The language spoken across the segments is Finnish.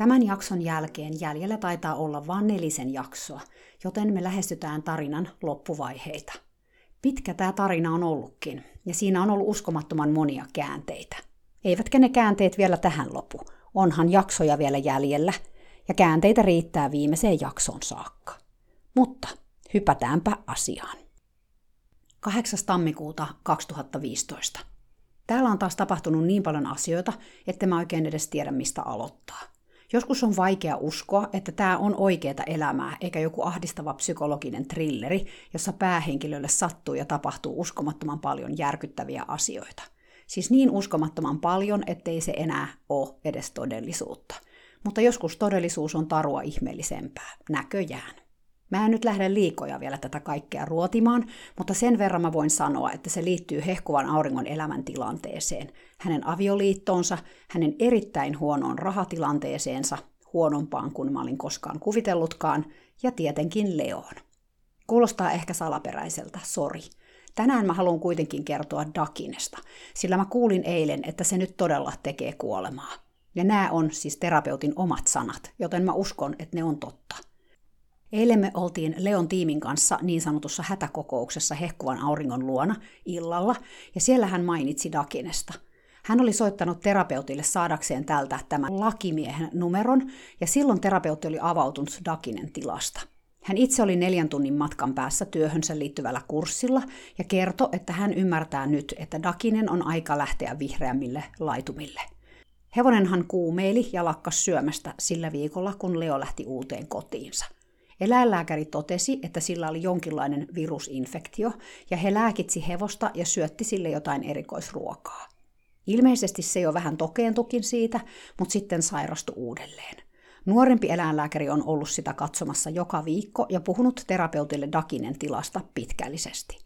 Tämän jakson jälkeen jäljellä taitaa olla vain nelisen jaksoa, joten me lähestytään tarinan loppuvaiheita. Pitkä tämä tarina on ollutkin, ja siinä on ollut uskomattoman monia käänteitä. Eivätkä ne käänteet vielä tähän lopu. Onhan jaksoja vielä jäljellä, ja käänteitä riittää viimeiseen jaksoon saakka. Mutta hypätäänpä asiaan. 8. tammikuuta 2015. Täällä on taas tapahtunut niin paljon asioita, että mä oikein edes tiedä, mistä aloittaa. Joskus on vaikea uskoa, että tämä on oikeaa elämää, eikä joku ahdistava psykologinen trilleri, jossa päähenkilölle sattuu ja tapahtuu uskomattoman paljon järkyttäviä asioita. Siis niin uskomattoman paljon, ettei se enää ole edes todellisuutta. Mutta joskus todellisuus on tarua ihmeellisempää, näköjään. Mä en nyt lähde liikoja vielä tätä kaikkea ruotimaan, mutta sen verran mä voin sanoa, että se liittyy hehkuvan auringon elämäntilanteeseen, hänen avioliittoonsa, hänen erittäin huonoon rahatilanteeseensa, huonompaan kuin mä olin koskaan kuvitellutkaan, ja tietenkin Leoon. Kuulostaa ehkä salaperäiseltä, sori. Tänään mä haluan kuitenkin kertoa Dakinesta, sillä mä kuulin eilen, että se nyt todella tekee kuolemaa. Ja nämä on siis terapeutin omat sanat, joten mä uskon, että ne on totta. Eilen me oltiin Leon tiimin kanssa niin sanotussa hätäkokouksessa hehkuvan auringon luona illalla, ja siellä hän mainitsi Dakinesta. Hän oli soittanut terapeutille saadakseen tältä tämän lakimiehen numeron, ja silloin terapeutti oli avautunut Dakinen tilasta. Hän itse oli neljän tunnin matkan päässä työhönsä liittyvällä kurssilla ja kertoi, että hän ymmärtää nyt, että Dakinen on aika lähteä vihreämmille laitumille. Hevonenhan kuumeili ja lakkas syömästä sillä viikolla, kun Leo lähti uuteen kotiinsa – Eläinlääkäri totesi, että sillä oli jonkinlainen virusinfektio, ja he lääkitsi hevosta ja syötti sille jotain erikoisruokaa. Ilmeisesti se jo vähän tokeentukin siitä, mutta sitten sairastui uudelleen. Nuorempi eläinlääkäri on ollut sitä katsomassa joka viikko ja puhunut terapeutille Dakinen tilasta pitkällisesti.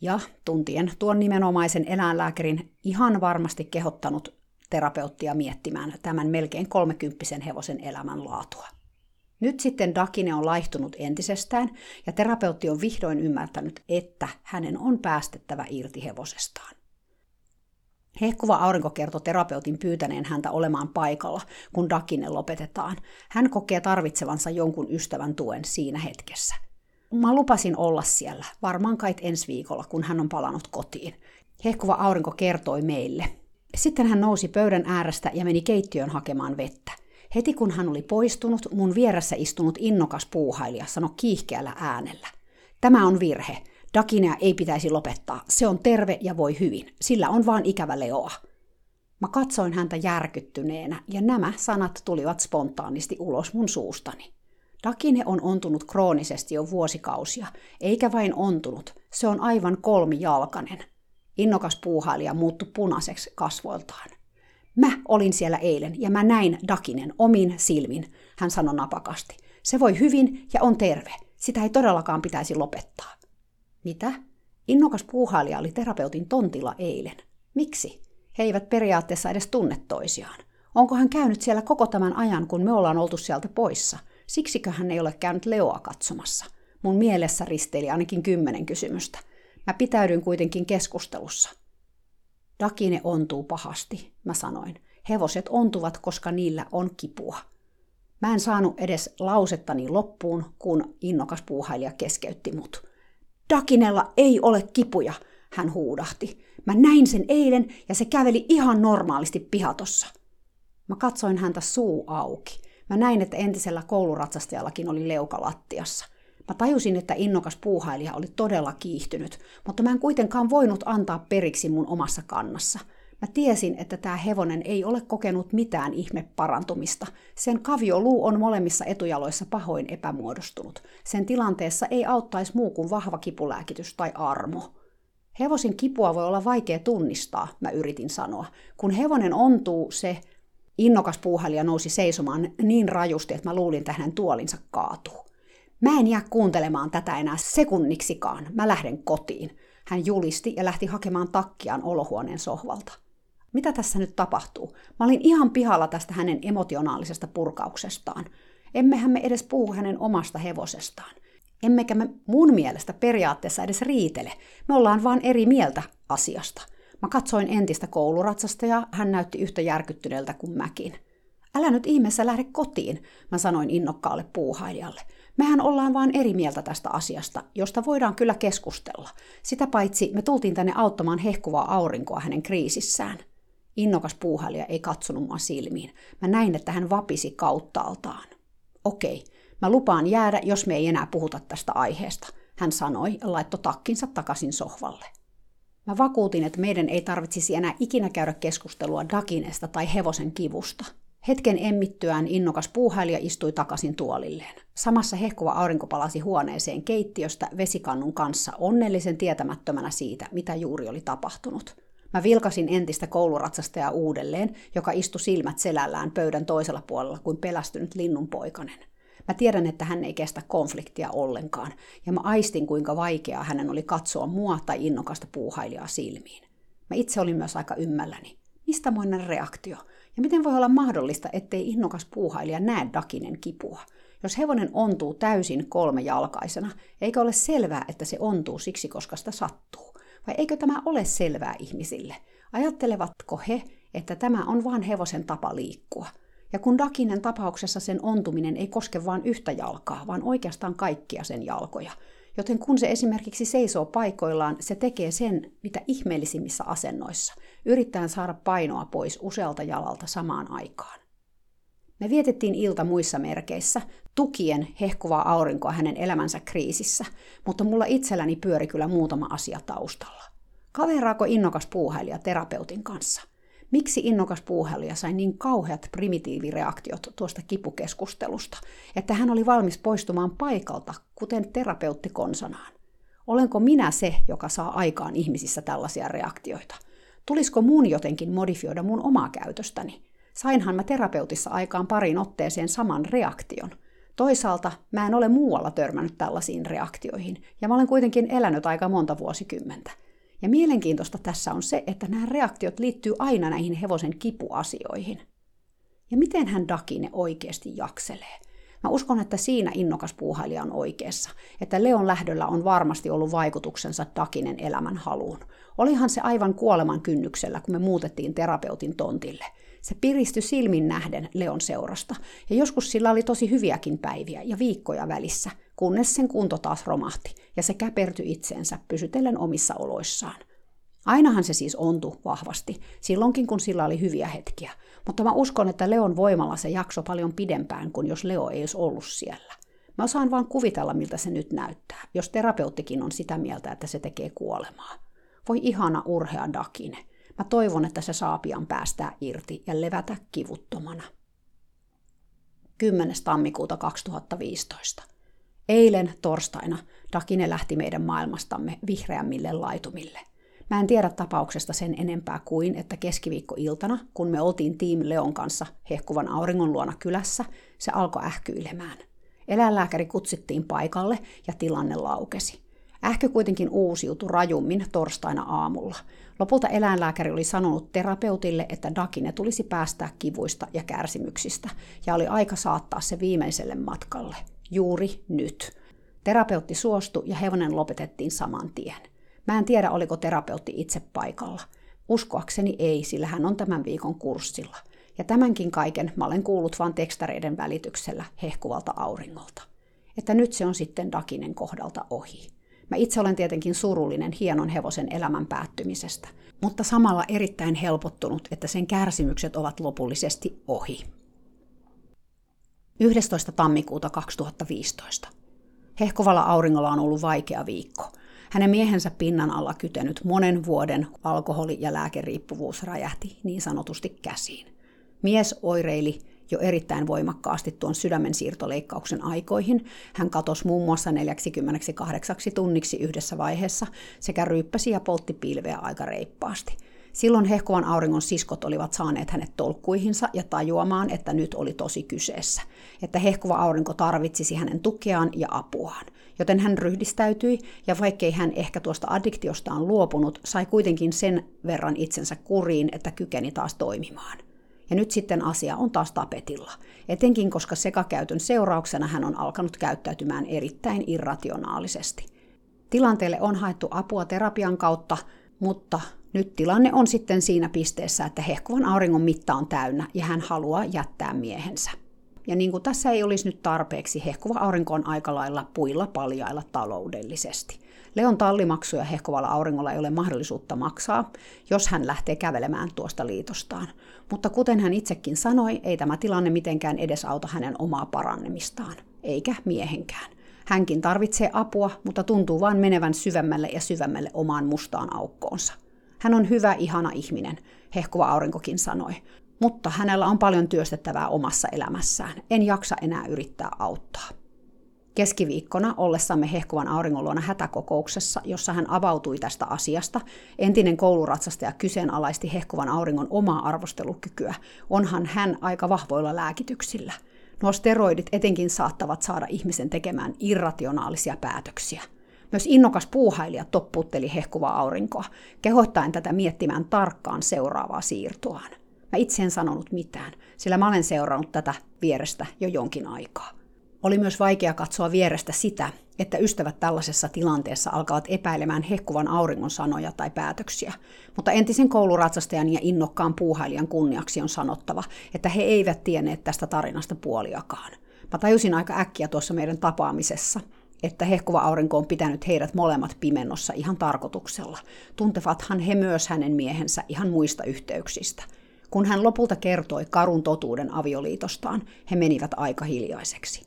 Ja tuntien tuon nimenomaisen eläinlääkärin ihan varmasti kehottanut terapeuttia miettimään tämän melkein kolmekymppisen hevosen elämänlaatua. Nyt sitten Dakine on laihtunut entisestään ja terapeutti on vihdoin ymmärtänyt, että hänen on päästettävä irti hevosestaan. Hehkuva aurinko kertoi terapeutin pyytäneen häntä olemaan paikalla, kun Dakine lopetetaan. Hän kokee tarvitsevansa jonkun ystävän tuen siinä hetkessä. Mä lupasin olla siellä, varmaan kait ensi viikolla, kun hän on palannut kotiin. Hehkuva aurinko kertoi meille. Sitten hän nousi pöydän äärestä ja meni keittiöön hakemaan vettä. Heti kun hän oli poistunut, mun vieressä istunut innokas puuhailija sanoi kiihkeällä äänellä. Tämä on virhe. Dakinea ei pitäisi lopettaa. Se on terve ja voi hyvin. Sillä on vaan ikävä leoa. Mä katsoin häntä järkyttyneenä, ja nämä sanat tulivat spontaanisti ulos mun suustani. Dakine on ontunut kroonisesti jo vuosikausia, eikä vain ontunut, se on aivan kolmijalkainen. Innokas puuhailija muuttui punaiseksi kasvoiltaan. Mä olin siellä eilen ja mä näin Dakinen omin silmin, hän sanoi napakasti. Se voi hyvin ja on terve. Sitä ei todellakaan pitäisi lopettaa. Mitä? Innokas puuhailija oli terapeutin tontilla eilen. Miksi? He eivät periaatteessa edes tunne toisiaan. Onko hän käynyt siellä koko tämän ajan, kun me ollaan oltu sieltä poissa? Siksikö hän ei ole käynyt Leoa katsomassa? Mun mielessä risteili ainakin kymmenen kysymystä. Mä pitäydyin kuitenkin keskustelussa. Dakine ontuu pahasti, mä sanoin. Hevoset ontuvat, koska niillä on kipua. Mä en saanut edes lausettani loppuun, kun innokas puuhailija keskeytti mut. Dakinella ei ole kipuja, hän huudahti. Mä näin sen eilen ja se käveli ihan normaalisti pihatossa. Mä katsoin häntä suu auki. Mä näin, että entisellä kouluratsastajallakin oli leuka lattiassa. Mä tajusin, että innokas puuhailija oli todella kiihtynyt, mutta mä en kuitenkaan voinut antaa periksi mun omassa kannassa. Mä tiesin, että tämä hevonen ei ole kokenut mitään ihme parantumista. Sen kavioluu on molemmissa etujaloissa pahoin epämuodostunut. Sen tilanteessa ei auttaisi muu kuin vahva kipulääkitys tai armo. Hevosin kipua voi olla vaikea tunnistaa, mä yritin sanoa. Kun hevonen ontuu, se Innokas puuhailija nousi seisomaan niin rajusti, että mä luulin, että hänen tuolinsa kaatuu. Mä en jää kuuntelemaan tätä enää sekunniksikaan. Mä lähden kotiin. Hän julisti ja lähti hakemaan takkiaan olohuoneen sohvalta. Mitä tässä nyt tapahtuu? Mä olin ihan pihalla tästä hänen emotionaalisesta purkauksestaan. Emmehän me edes puhu hänen omasta hevosestaan. Emmekä me mun mielestä periaatteessa edes riitele. Me ollaan vaan eri mieltä asiasta. Mä katsoin entistä kouluratsasta ja hän näytti yhtä järkyttyneeltä kuin mäkin. Älä nyt ihmeessä lähde kotiin, mä sanoin innokkaalle puuhailijalle. Mehän ollaan vaan eri mieltä tästä asiasta, josta voidaan kyllä keskustella. Sitä paitsi me tultiin tänne auttamaan hehkuvaa aurinkoa hänen kriisissään. Innokas puuhailija ei katsonut mua silmiin. Mä näin, että hän vapisi kauttaaltaan. Okei, mä lupaan jäädä, jos me ei enää puhuta tästä aiheesta, hän sanoi ja laittoi takkinsa takaisin sohvalle. Mä vakuutin, että meidän ei tarvitsisi enää ikinä käydä keskustelua Dakinesta tai hevosen kivusta. Hetken emmittyään innokas puuhailija istui takaisin tuolilleen. Samassa hehkuva aurinko palasi huoneeseen keittiöstä vesikannun kanssa onnellisen tietämättömänä siitä, mitä juuri oli tapahtunut. Mä vilkasin entistä kouluratsastajaa uudelleen, joka istui silmät selällään pöydän toisella puolella kuin pelästynyt linnunpoikanen. Mä tiedän, että hän ei kestä konfliktia ollenkaan, ja mä aistin, kuinka vaikeaa hänen oli katsoa mua tai innokasta puuhailijaa silmiin. Mä itse olin myös aika ymmälläni. Mistä moinen reaktio? Ja miten voi olla mahdollista, ettei innokas puuhailija näe Dakinen kipua? Jos hevonen ontuu täysin kolmejalkaisena, eikö ole selvää, että se ontuu siksi, koska sitä sattuu? Vai eikö tämä ole selvää ihmisille? Ajattelevatko he, että tämä on vain hevosen tapa liikkua? Ja kun Dakinen tapauksessa sen ontuminen ei koske vain yhtä jalkaa, vaan oikeastaan kaikkia sen jalkoja. Joten kun se esimerkiksi seisoo paikoillaan, se tekee sen, mitä ihmeellisimmissä asennoissa, yrittäen saada painoa pois usealta jalalta samaan aikaan. Me vietettiin ilta muissa merkeissä, tukien hehkuvaa aurinkoa hänen elämänsä kriisissä, mutta mulla itselläni pyöri kyllä muutama asia taustalla. Kaveraako innokas puuhailija terapeutin kanssa? Miksi innokas puuhailija sai niin kauheat primitiivireaktiot tuosta kipukeskustelusta, että hän oli valmis poistumaan paikalta, kuten terapeutti konsanaan? Olenko minä se, joka saa aikaan ihmisissä tällaisia reaktioita? Tulisiko mun jotenkin modifioida mun omaa käytöstäni? Sainhan mä terapeutissa aikaan parin otteeseen saman reaktion. Toisaalta mä en ole muualla törmännyt tällaisiin reaktioihin, ja mä olen kuitenkin elänyt aika monta vuosikymmentä. Ja mielenkiintoista tässä on se, että nämä reaktiot liittyy aina näihin hevosen kipuasioihin. Ja miten hän Dakine oikeasti jakselee? Mä uskon, että siinä innokas puuhailija on oikeassa, että Leon lähdöllä on varmasti ollut vaikutuksensa Dakinen elämän haluun. Olihan se aivan kuoleman kynnyksellä, kun me muutettiin terapeutin tontille. Se piristyi silmin nähden Leon seurasta, ja joskus sillä oli tosi hyviäkin päiviä ja viikkoja välissä, kunnes sen kunto taas romahti, ja se käpertyi itseensä pysytellen omissa oloissaan. Ainahan se siis ontui vahvasti, silloinkin kun sillä oli hyviä hetkiä, mutta mä uskon, että Leon voimalla se jakso paljon pidempään kuin jos Leo ei olisi ollut siellä. Mä osaan vaan kuvitella, miltä se nyt näyttää, jos terapeuttikin on sitä mieltä, että se tekee kuolemaa. Voi ihana urhea Dakine. Mä toivon, että se saa pian päästää irti ja levätä kivuttomana. 10. tammikuuta 2015. Eilen torstaina Dakine lähti meidän maailmastamme vihreämmille laitumille. Mä en tiedä tapauksesta sen enempää kuin, että keskiviikkoiltana, kun me oltiin Team Leon kanssa hehkuvan auringon luona kylässä, se alkoi ähkyilemään. Eläinlääkäri kutsittiin paikalle ja tilanne laukesi. Ähky kuitenkin uusiutui rajummin torstaina aamulla. Lopulta eläinlääkäri oli sanonut terapeutille, että Dakine tulisi päästää kivuista ja kärsimyksistä, ja oli aika saattaa se viimeiselle matkalle. Juuri nyt. Terapeutti suostui ja hevonen lopetettiin saman tien. Mä en tiedä, oliko terapeutti itse paikalla. Uskoakseni ei, sillä hän on tämän viikon kurssilla. Ja tämänkin kaiken mä olen kuullut vain tekstareiden välityksellä hehkuvalta auringolta. Että nyt se on sitten Dakinen kohdalta ohi. Mä itse olen tietenkin surullinen hienon hevosen elämän päättymisestä, mutta samalla erittäin helpottunut, että sen kärsimykset ovat lopullisesti ohi. 11. tammikuuta 2015. Hehkovalla auringolla on ollut vaikea viikko. Hänen miehensä pinnan alla kytenyt monen vuoden alkoholi- ja lääkeriippuvuus räjähti niin sanotusti käsiin. Mies oireili jo erittäin voimakkaasti tuon sydämen siirtoleikkauksen aikoihin. Hän katosi muun muassa 48 tunniksi yhdessä vaiheessa sekä ryyppäsi ja poltti pilveä aika reippaasti. Silloin hehkuvan auringon siskot olivat saaneet hänet tolkkuihinsa ja tajuamaan, että nyt oli tosi kyseessä, että hehkuva aurinko tarvitsisi hänen tukeaan ja apuaan. Joten hän ryhdistäytyi, ja vaikkei hän ehkä tuosta addiktiostaan luopunut, sai kuitenkin sen verran itsensä kuriin, että kykeni taas toimimaan. Ja nyt sitten asia on taas tapetilla, etenkin koska sekakäytön seurauksena hän on alkanut käyttäytymään erittäin irrationaalisesti. Tilanteelle on haettu apua terapian kautta, mutta nyt tilanne on sitten siinä pisteessä, että hehkuvan auringon mitta on täynnä ja hän haluaa jättää miehensä. Ja niin kuin tässä ei olisi nyt tarpeeksi, hehkuva aurinko on aika lailla puilla paljailla taloudellisesti. Leon tallimaksuja hehkuvalla auringolla ei ole mahdollisuutta maksaa, jos hän lähtee kävelemään tuosta liitostaan. Mutta kuten hän itsekin sanoi, ei tämä tilanne mitenkään edesauta hänen omaa parannemistaan, eikä miehenkään. Hänkin tarvitsee apua, mutta tuntuu vain menevän syvemmälle ja syvemmälle omaan mustaan aukkoonsa. Hän on hyvä, ihana ihminen, hehkuva aurinkokin sanoi, mutta hänellä on paljon työstettävää omassa elämässään. En jaksa enää yrittää auttaa. Keskiviikkona ollessamme hehkuvan auringon luona hätäkokouksessa, jossa hän avautui tästä asiasta, entinen kouluratsastaja kyseenalaisti hehkuvan auringon omaa arvostelukykyä. Onhan hän aika vahvoilla lääkityksillä. Nuo steroidit etenkin saattavat saada ihmisen tekemään irrationaalisia päätöksiä. Myös innokas puuhailija toppuutteli hehkuvaa aurinkoa, kehoittaen tätä miettimään tarkkaan seuraavaa siirtoaan. Mä itse en sanonut mitään, sillä mä olen seurannut tätä vierestä jo jonkin aikaa. Oli myös vaikea katsoa vierestä sitä, että ystävät tällaisessa tilanteessa alkavat epäilemään hehkuvan auringon sanoja tai päätöksiä. Mutta entisen kouluratsastajan ja innokkaan puuhailijan kunniaksi on sanottava, että he eivät tienneet tästä tarinasta puoliakaan. Mä tajusin aika äkkiä tuossa meidän tapaamisessa, että hehkuva aurinko on pitänyt heidät molemmat pimennossa ihan tarkoituksella. Tuntevathan he myös hänen miehensä ihan muista yhteyksistä. Kun hän lopulta kertoi karun totuuden avioliitostaan, he menivät aika hiljaiseksi.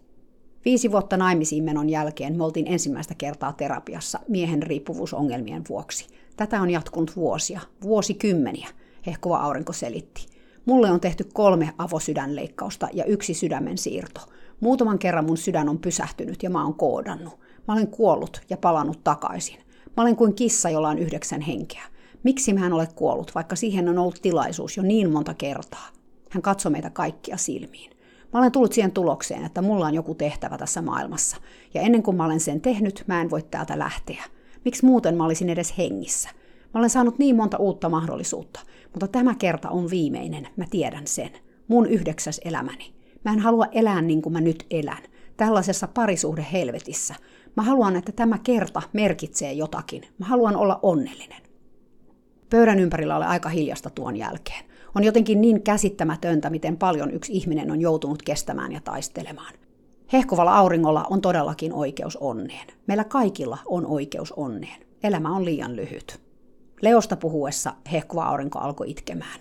Viisi vuotta naimisiin menon jälkeen me oltiin ensimmäistä kertaa terapiassa miehen riippuvuusongelmien vuoksi. Tätä on jatkunut vuosia, vuosikymmeniä, hehkuva aurinko selitti. Mulle on tehty kolme avosydänleikkausta ja yksi sydämen siirto. Muutaman kerran mun sydän on pysähtynyt ja mä oon koodannut. Mä olen kuollut ja palannut takaisin. Mä olen kuin kissa, jolla on yhdeksän henkeä. Miksi mä en ole kuollut, vaikka siihen on ollut tilaisuus jo niin monta kertaa? Hän katsoi meitä kaikkia silmiin. Mä olen tullut siihen tulokseen, että mulla on joku tehtävä tässä maailmassa. Ja ennen kuin mä olen sen tehnyt, mä en voi täältä lähteä. Miksi muuten mä olisin edes hengissä? Mä olen saanut niin monta uutta mahdollisuutta, mutta tämä kerta on viimeinen, mä tiedän sen. Mun yhdeksäs elämäni. Mä en halua elää niin kuin mä nyt elän, tällaisessa parisuhde helvetissä. Mä haluan, että tämä kerta merkitsee jotakin. Mä haluan olla onnellinen. Pöydän ympärillä oli aika hiljasta tuon jälkeen. On jotenkin niin käsittämätöntä, miten paljon yksi ihminen on joutunut kestämään ja taistelemaan. Hehkuvalla auringolla on todellakin oikeus onneen. Meillä kaikilla on oikeus onneen. Elämä on liian lyhyt. Leosta puhuessa hehkuva aurinko alkoi itkemään.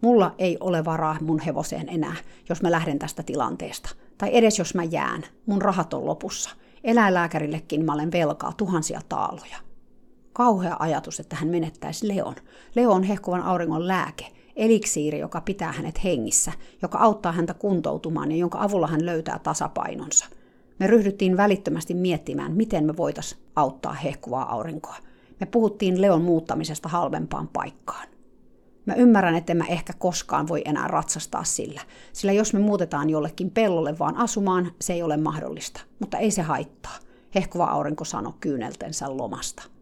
Mulla ei ole varaa mun hevoseen enää, jos mä lähden tästä tilanteesta. Tai edes jos mä jään. Mun rahat on lopussa. Eläinlääkärillekin mä olen velkaa tuhansia taaloja. Kauhea ajatus, että hän menettäisi Leon. Leo on hehkuvan auringon lääke, eliksiiri, joka pitää hänet hengissä, joka auttaa häntä kuntoutumaan ja jonka avulla hän löytää tasapainonsa. Me ryhdyttiin välittömästi miettimään, miten me voitaisiin auttaa hehkuvaa aurinkoa. Me puhuttiin Leon muuttamisesta halvempaan paikkaan. Mä ymmärrän, että mä ehkä koskaan voi enää ratsastaa sillä, sillä jos me muutetaan jollekin pellolle vaan asumaan, se ei ole mahdollista. Mutta ei se haittaa, hehkuva aurinko sanoi kyyneltensä lomasta.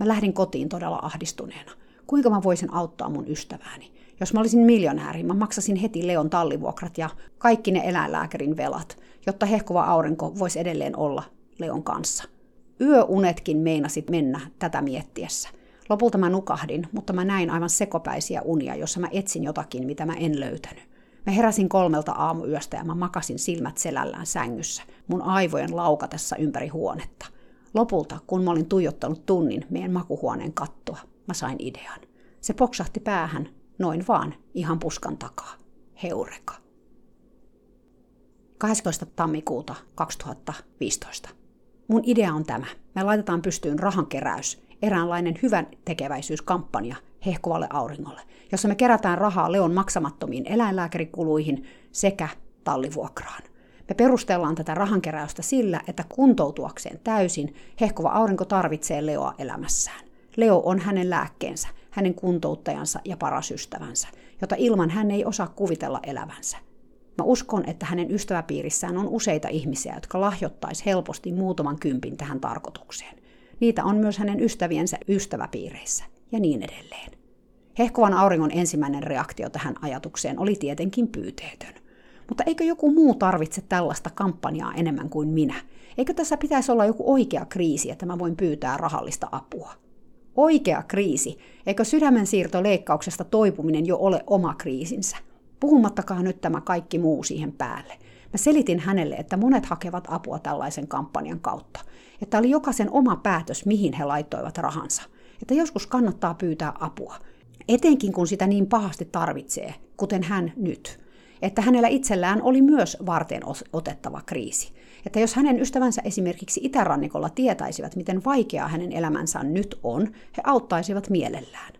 Mä lähdin kotiin todella ahdistuneena. Kuinka mä voisin auttaa mun ystävääni? Jos mä olisin miljonääri, mä maksasin heti Leon tallivuokrat ja kaikki ne eläinlääkärin velat, jotta hehkuva aurinko voisi edelleen olla Leon kanssa. Yöunetkin meinasit mennä tätä miettiessä. Lopulta mä nukahdin, mutta mä näin aivan sekopäisiä unia, jossa mä etsin jotakin, mitä mä en löytänyt. Mä heräsin kolmelta aamuyöstä ja mä makasin silmät selällään sängyssä, mun aivojen laukatessa ympäri huonetta. Lopulta, kun mä olin tuijottanut tunnin meidän makuhuoneen kattoa, mä sain idean. Se poksahti päähän, noin vaan, ihan puskan takaa. Heureka. 12. tammikuuta 2015. Mun idea on tämä. Me laitetaan pystyyn rahankeräys, eräänlainen hyvän tekeväisyyskampanja hehkuvalle auringolle, jossa me kerätään rahaa Leon maksamattomiin eläinlääkärikuluihin sekä tallivuokraan. Me perustellaan tätä rahankeräystä sillä, että kuntoutuakseen täysin hehkuva aurinko tarvitsee Leoa elämässään. Leo on hänen lääkkeensä. hänen kuntouttajansa ja paras ystävänsä, jota ilman hän ei osaa kuvitella elävänsä. Mä uskon, että hänen ystäväpiirissään on useita ihmisiä, jotka lahjoittaisi helposti muutaman kympin tähän tarkoitukseen. Niitä on myös hänen ystäviensä ystäväpiireissä ja niin edelleen. Hehkuvan auringon ensimmäinen reaktio tähän ajatukseen oli tietenkin pyyteetön. Mutta eikö joku muu tarvitse tällaista kampanjaa enemmän kuin minä? Eikö tässä pitäisi olla joku oikea kriisi, että mä voin pyytää rahallista apua? Oikea kriisi. Eikö sydämen siirto leikkauksesta toipuminen jo ole oma kriisinsä? Puhumattakaan nyt tämä kaikki muu siihen päälle. Mä selitin hänelle, että monet hakevat apua tällaisen kampanjan kautta. Että oli jokaisen oma päätös, mihin he laittoivat rahansa. Että joskus kannattaa pyytää apua. Etenkin kun sitä niin pahasti tarvitsee, kuten hän nyt. Että hänellä itsellään oli myös varten otettava kriisi. Että jos hänen ystävänsä esimerkiksi itärannikolla tietäisivät, miten vaikeaa hänen elämänsä nyt on, he auttaisivat mielellään.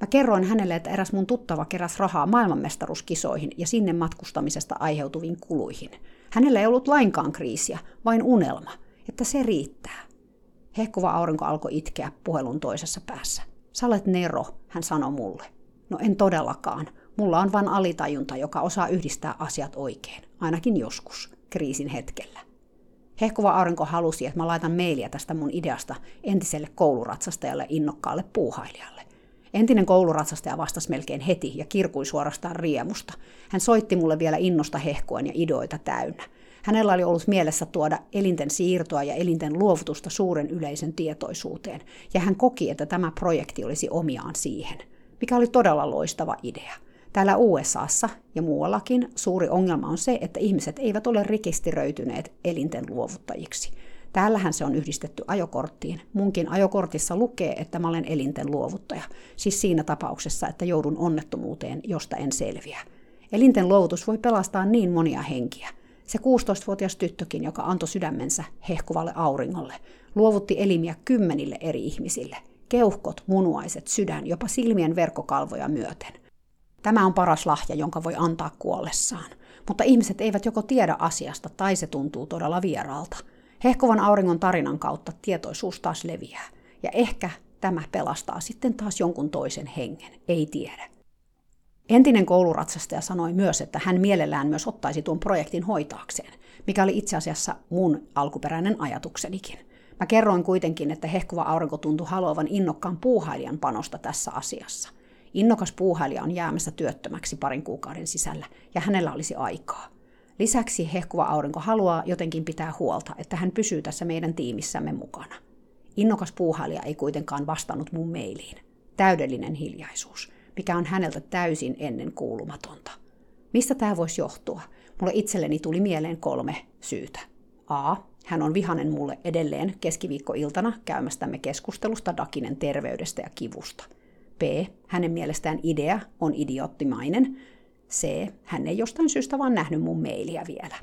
Mä kerroin hänelle, että eräs mun tuttava keräsi rahaa maailmanmestaruuskisoihin ja sinne matkustamisesta aiheutuviin kuluihin. Hänellä ei ollut lainkaan kriisiä, vain unelma, että se riittää. Hehkuva aurinko alkoi itkeä puhelun toisessa päässä. Sä olet Nero, hän sanoi mulle. No en todellakaan. Mulla on vain alitajunta, joka osaa yhdistää asiat oikein, ainakin joskus, kriisin hetkellä. Hehkuva aurinko halusi, että mä laitan mailia tästä mun ideasta entiselle kouluratsastajalle innokkaalle puuhailijalle. Entinen kouluratsastaja vastasi melkein heti ja kirkui suorastaan riemusta. Hän soitti mulle vielä innosta hehkuen ja idoita täynnä. Hänellä oli ollut mielessä tuoda elinten siirtoa ja elinten luovutusta suuren yleisen tietoisuuteen, ja hän koki, että tämä projekti olisi omiaan siihen, mikä oli todella loistava idea. Täällä USAssa ja muuallakin suuri ongelma on se, että ihmiset eivät ole rekisteröityneet elinten luovuttajiksi. Täällähän se on yhdistetty ajokorttiin. Munkin ajokortissa lukee, että mä olen elinten luovuttaja. Siis siinä tapauksessa, että joudun onnettomuuteen, josta en selviä. Elinten luovutus voi pelastaa niin monia henkiä. Se 16-vuotias tyttökin, joka antoi sydämensä hehkuvalle auringolle, luovutti elimiä kymmenille eri ihmisille. Keuhkot, munuaiset, sydän, jopa silmien verkkokalvoja myöten. Tämä on paras lahja, jonka voi antaa kuollessaan. Mutta ihmiset eivät joko tiedä asiasta tai se tuntuu todella vieraalta – Hehkuvan auringon tarinan kautta tietoisuus taas leviää. Ja ehkä tämä pelastaa sitten taas jonkun toisen hengen, ei tiedä. Entinen kouluratsastaja sanoi myös, että hän mielellään myös ottaisi tuon projektin hoitaakseen, mikä oli itse asiassa mun alkuperäinen ajatuksenikin. Mä kerroin kuitenkin, että hehkuva aurinko tuntui haluavan innokkaan puuhailijan panosta tässä asiassa. Innokas puuhailija on jäämässä työttömäksi parin kuukauden sisällä, ja hänellä olisi aikaa. Lisäksi hehkuva aurinko haluaa jotenkin pitää huolta, että hän pysyy tässä meidän tiimissämme mukana. Innokas puuhailija ei kuitenkaan vastannut mun mailiin. Täydellinen hiljaisuus, mikä on häneltä täysin ennen kuulumatonta. Mistä tämä voisi johtua? Mulle itselleni tuli mieleen kolme syytä. A. Hän on vihanen mulle edelleen keskiviikkoiltana käymästämme keskustelusta Dakinen terveydestä ja kivusta. B. Hänen mielestään idea on idioottimainen, C. Hän ei jostain syystä vaan nähnyt mun mailia vielä.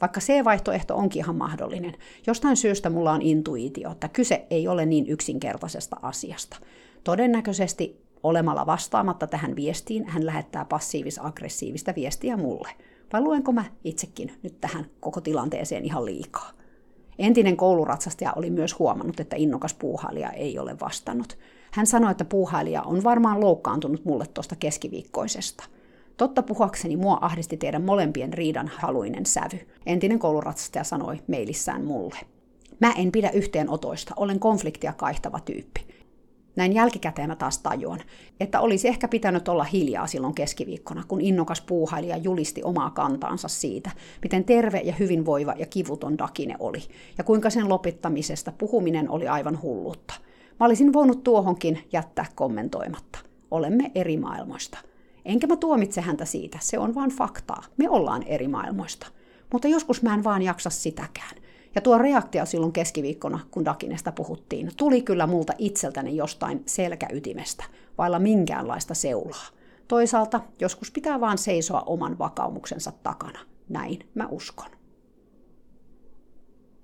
Vaikka C-vaihtoehto onkin ihan mahdollinen, jostain syystä mulla on intuitio, että kyse ei ole niin yksinkertaisesta asiasta. Todennäköisesti olemalla vastaamatta tähän viestiin hän lähettää passiivis-aggressiivista viestiä mulle. Vai luenko mä itsekin nyt tähän koko tilanteeseen ihan liikaa? Entinen kouluratsastaja oli myös huomannut, että innokas puuhailija ei ole vastannut. Hän sanoi, että puuhailija on varmaan loukkaantunut mulle tuosta keskiviikkoisesta – Totta puhakseni mua ahdisti teidän molempien riidan haluinen sävy, entinen kouluratsastaja sanoi meilissään mulle. Mä en pidä yhteenotoista, olen konfliktia kaihtava tyyppi. Näin jälkikäteen mä taas tajuan, että olisi ehkä pitänyt olla hiljaa silloin keskiviikkona, kun innokas puuhailija julisti omaa kantaansa siitä, miten terve ja hyvinvoiva ja kivuton Dakine oli, ja kuinka sen lopettamisesta puhuminen oli aivan hullutta. Mä olisin voinut tuohonkin jättää kommentoimatta. Olemme eri maailmoista. Enkä mä tuomitse häntä siitä, se on vain faktaa. Me ollaan eri maailmoista. Mutta joskus mä en vaan jaksa sitäkään. Ja tuo reaktio silloin keskiviikkona, kun Dakinesta puhuttiin, tuli kyllä multa itseltäni jostain selkäytimestä, vailla minkäänlaista seulaa. Toisaalta joskus pitää vaan seisoa oman vakaumuksensa takana. Näin mä uskon.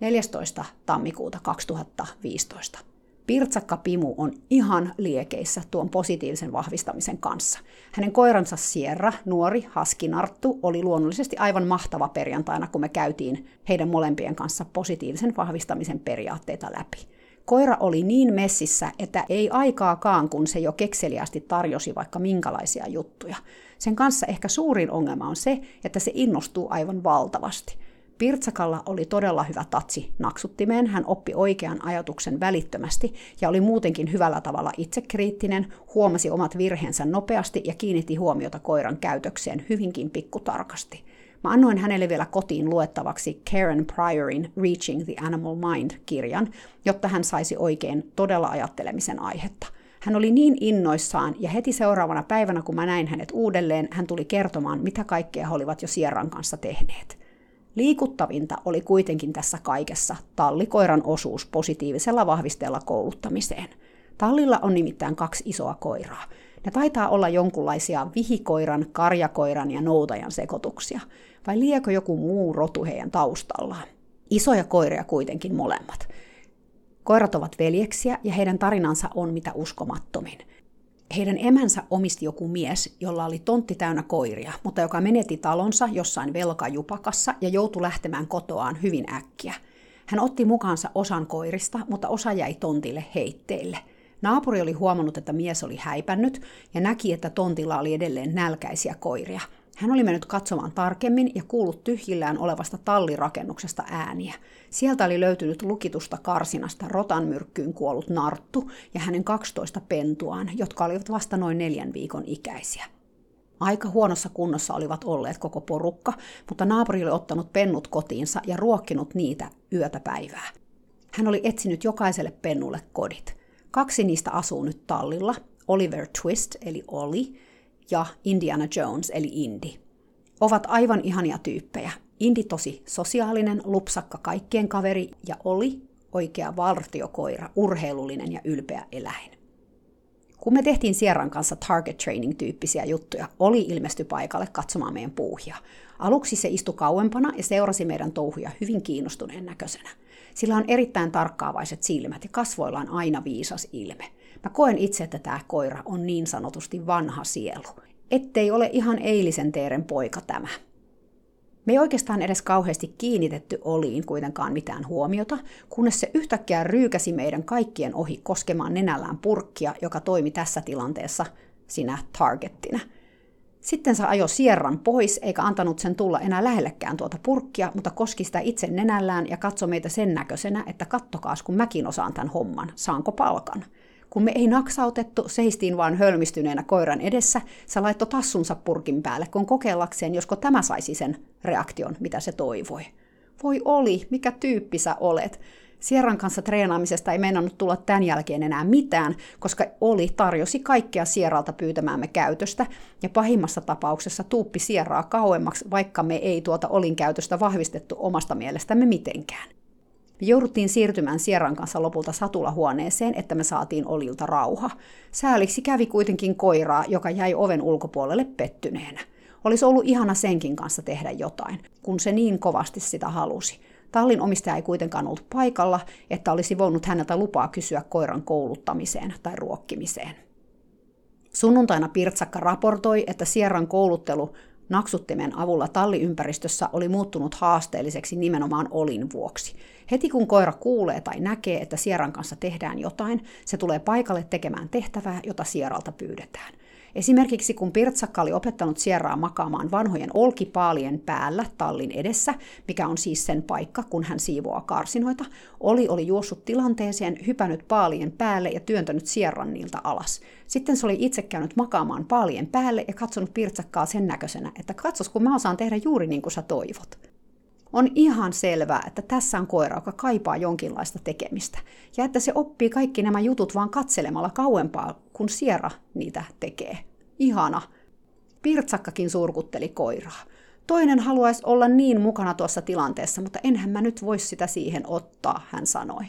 14. tammikuuta 2015. Pirtsakka Pimu on ihan liekeissä tuon positiivisen vahvistamisen kanssa. Hänen koiransa Sierra, nuori haskinarttu, oli luonnollisesti aivan mahtava perjantaina, kun me käytiin heidän molempien kanssa positiivisen vahvistamisen periaatteita läpi. Koira oli niin messissä, että ei aikaakaan, kun se jo kekseliästi tarjosi vaikka minkälaisia juttuja. Sen kanssa ehkä suurin ongelma on se, että se innostuu aivan valtavasti. Pirtsakalla oli todella hyvä tatsi naksuttimeen, hän oppi oikean ajatuksen välittömästi ja oli muutenkin hyvällä tavalla itsekriittinen, huomasi omat virheensä nopeasti ja kiinnitti huomiota koiran käytökseen hyvinkin pikkutarkasti. Mä annoin hänelle vielä kotiin luettavaksi Karen Pryorin Reaching the Animal Mind-kirjan, jotta hän saisi oikein todella ajattelemisen aihetta. Hän oli niin innoissaan, ja heti seuraavana päivänä, kun mä näin hänet uudelleen, hän tuli kertomaan, mitä kaikkea he olivat jo Sierran kanssa tehneet. Liikuttavinta oli kuitenkin tässä kaikessa tallikoiran osuus positiivisella vahvisteella kouluttamiseen. Tallilla on nimittäin kaksi isoa koiraa. Ne taitaa olla jonkunlaisia vihikoiran, karjakoiran ja noutajan sekoituksia. Vai liekö joku muu rotu heidän taustallaan? Isoja koiria kuitenkin molemmat. Koirat ovat veljeksiä ja heidän tarinansa on mitä uskomattomin. Heidän emänsä omisti joku mies, jolla oli tontti täynnä koiria, mutta joka menetti talonsa jossain velkajupakassa ja joutui lähtemään kotoaan hyvin äkkiä. Hän otti mukaansa osan koirista, mutta osa jäi tontille heitteille. Naapuri oli huomannut, että mies oli häipännyt ja näki, että tontilla oli edelleen nälkäisiä koiria – hän oli mennyt katsomaan tarkemmin ja kuullut tyhjillään olevasta tallirakennuksesta ääniä. Sieltä oli löytynyt lukitusta karsinasta rotan myrkkyyn kuollut narttu ja hänen 12 pentuaan, jotka olivat vasta noin neljän viikon ikäisiä. Aika huonossa kunnossa olivat olleet koko porukka, mutta naapuri oli ottanut pennut kotiinsa ja ruokkinut niitä yötä päivää. Hän oli etsinyt jokaiselle pennulle kodit. Kaksi niistä asuu nyt tallilla, Oliver Twist eli Oli ja Indiana Jones eli Indy. Ovat aivan ihania tyyppejä. Indy tosi sosiaalinen, lupsakka kaikkien kaveri ja oli oikea valtiokoira, urheilullinen ja ylpeä eläin. Kun me tehtiin Sierran kanssa target training-tyyppisiä juttuja, oli ilmesty paikalle katsomaan meidän puuhia. Aluksi se istui kauempana ja seurasi meidän touhuja hyvin kiinnostuneen näköisenä. Sillä on erittäin tarkkaavaiset silmät ja kasvoillaan aina viisas ilme. Mä koen itse, että tämä koira on niin sanotusti vanha sielu. Ettei ole ihan eilisen teeren poika tämä. Me ei oikeastaan edes kauheasti kiinnitetty Oliin kuitenkaan mitään huomiota, kunnes se yhtäkkiä ryykäsi meidän kaikkien ohi koskemaan nenällään purkkia, joka toimi tässä tilanteessa sinä targettina. Sitten se ajoi sierran pois, eikä antanut sen tulla enää lähellekään tuota purkkia, mutta koski sitä itse nenällään ja katsoi meitä sen näköisenä, että kattokaas kun mäkin osaan tämän homman, saanko palkan. Kun me ei naksautettu, seistiin vaan hölmistyneenä koiran edessä, se laittoi tassunsa purkin päälle, kun kokeillakseen, josko tämä saisi sen reaktion, mitä se toivoi. Voi oli, mikä tyyppi sä olet. Sierran kanssa treenaamisesta ei meinannut tulla tämän jälkeen enää mitään, koska Oli tarjosi kaikkea Sierralta pyytämäämme käytöstä, ja pahimmassa tapauksessa tuuppi Sierraa kauemmaksi, vaikka me ei tuota Olin käytöstä vahvistettu omasta mielestämme mitenkään. Me jouduttiin siirtymään Sierran kanssa lopulta satulahuoneeseen, että me saatiin Olilta rauha. Sääliksi kävi kuitenkin koiraa, joka jäi oven ulkopuolelle pettyneenä. Olisi ollut ihana senkin kanssa tehdä jotain, kun se niin kovasti sitä halusi. Tallin omistaja ei kuitenkaan ollut paikalla, että olisi voinut häneltä lupaa kysyä koiran kouluttamiseen tai ruokkimiseen. Sunnuntaina Pirtsakka raportoi, että Sierran kouluttelu naksuttimen avulla talliympäristössä oli muuttunut haasteelliseksi nimenomaan olin vuoksi. Heti kun koira kuulee tai näkee, että sieran kanssa tehdään jotain, se tulee paikalle tekemään tehtävää, jota sieralta pyydetään. Esimerkiksi kun Pirtsakka oli opettanut Sierraa makaamaan vanhojen olkipaalien päällä tallin edessä, mikä on siis sen paikka, kun hän siivoaa karsinoita, Oli oli juossut tilanteeseen, hypännyt paalien päälle ja työntänyt Sierran niiltä alas. Sitten se oli itse käynyt makaamaan paalien päälle ja katsonut Pirtsakkaa sen näköisenä, että katsos kun mä osaan tehdä juuri niin kuin sä toivot. On ihan selvää, että tässä on koira, joka kaipaa jonkinlaista tekemistä. Ja että se oppii kaikki nämä jutut vaan katselemalla kauempaa, kun Sierra niitä tekee. Ihana. Pirtsakkakin surkutteli koiraa. Toinen haluaisi olla niin mukana tuossa tilanteessa, mutta enhän mä nyt voi sitä siihen ottaa, hän sanoi.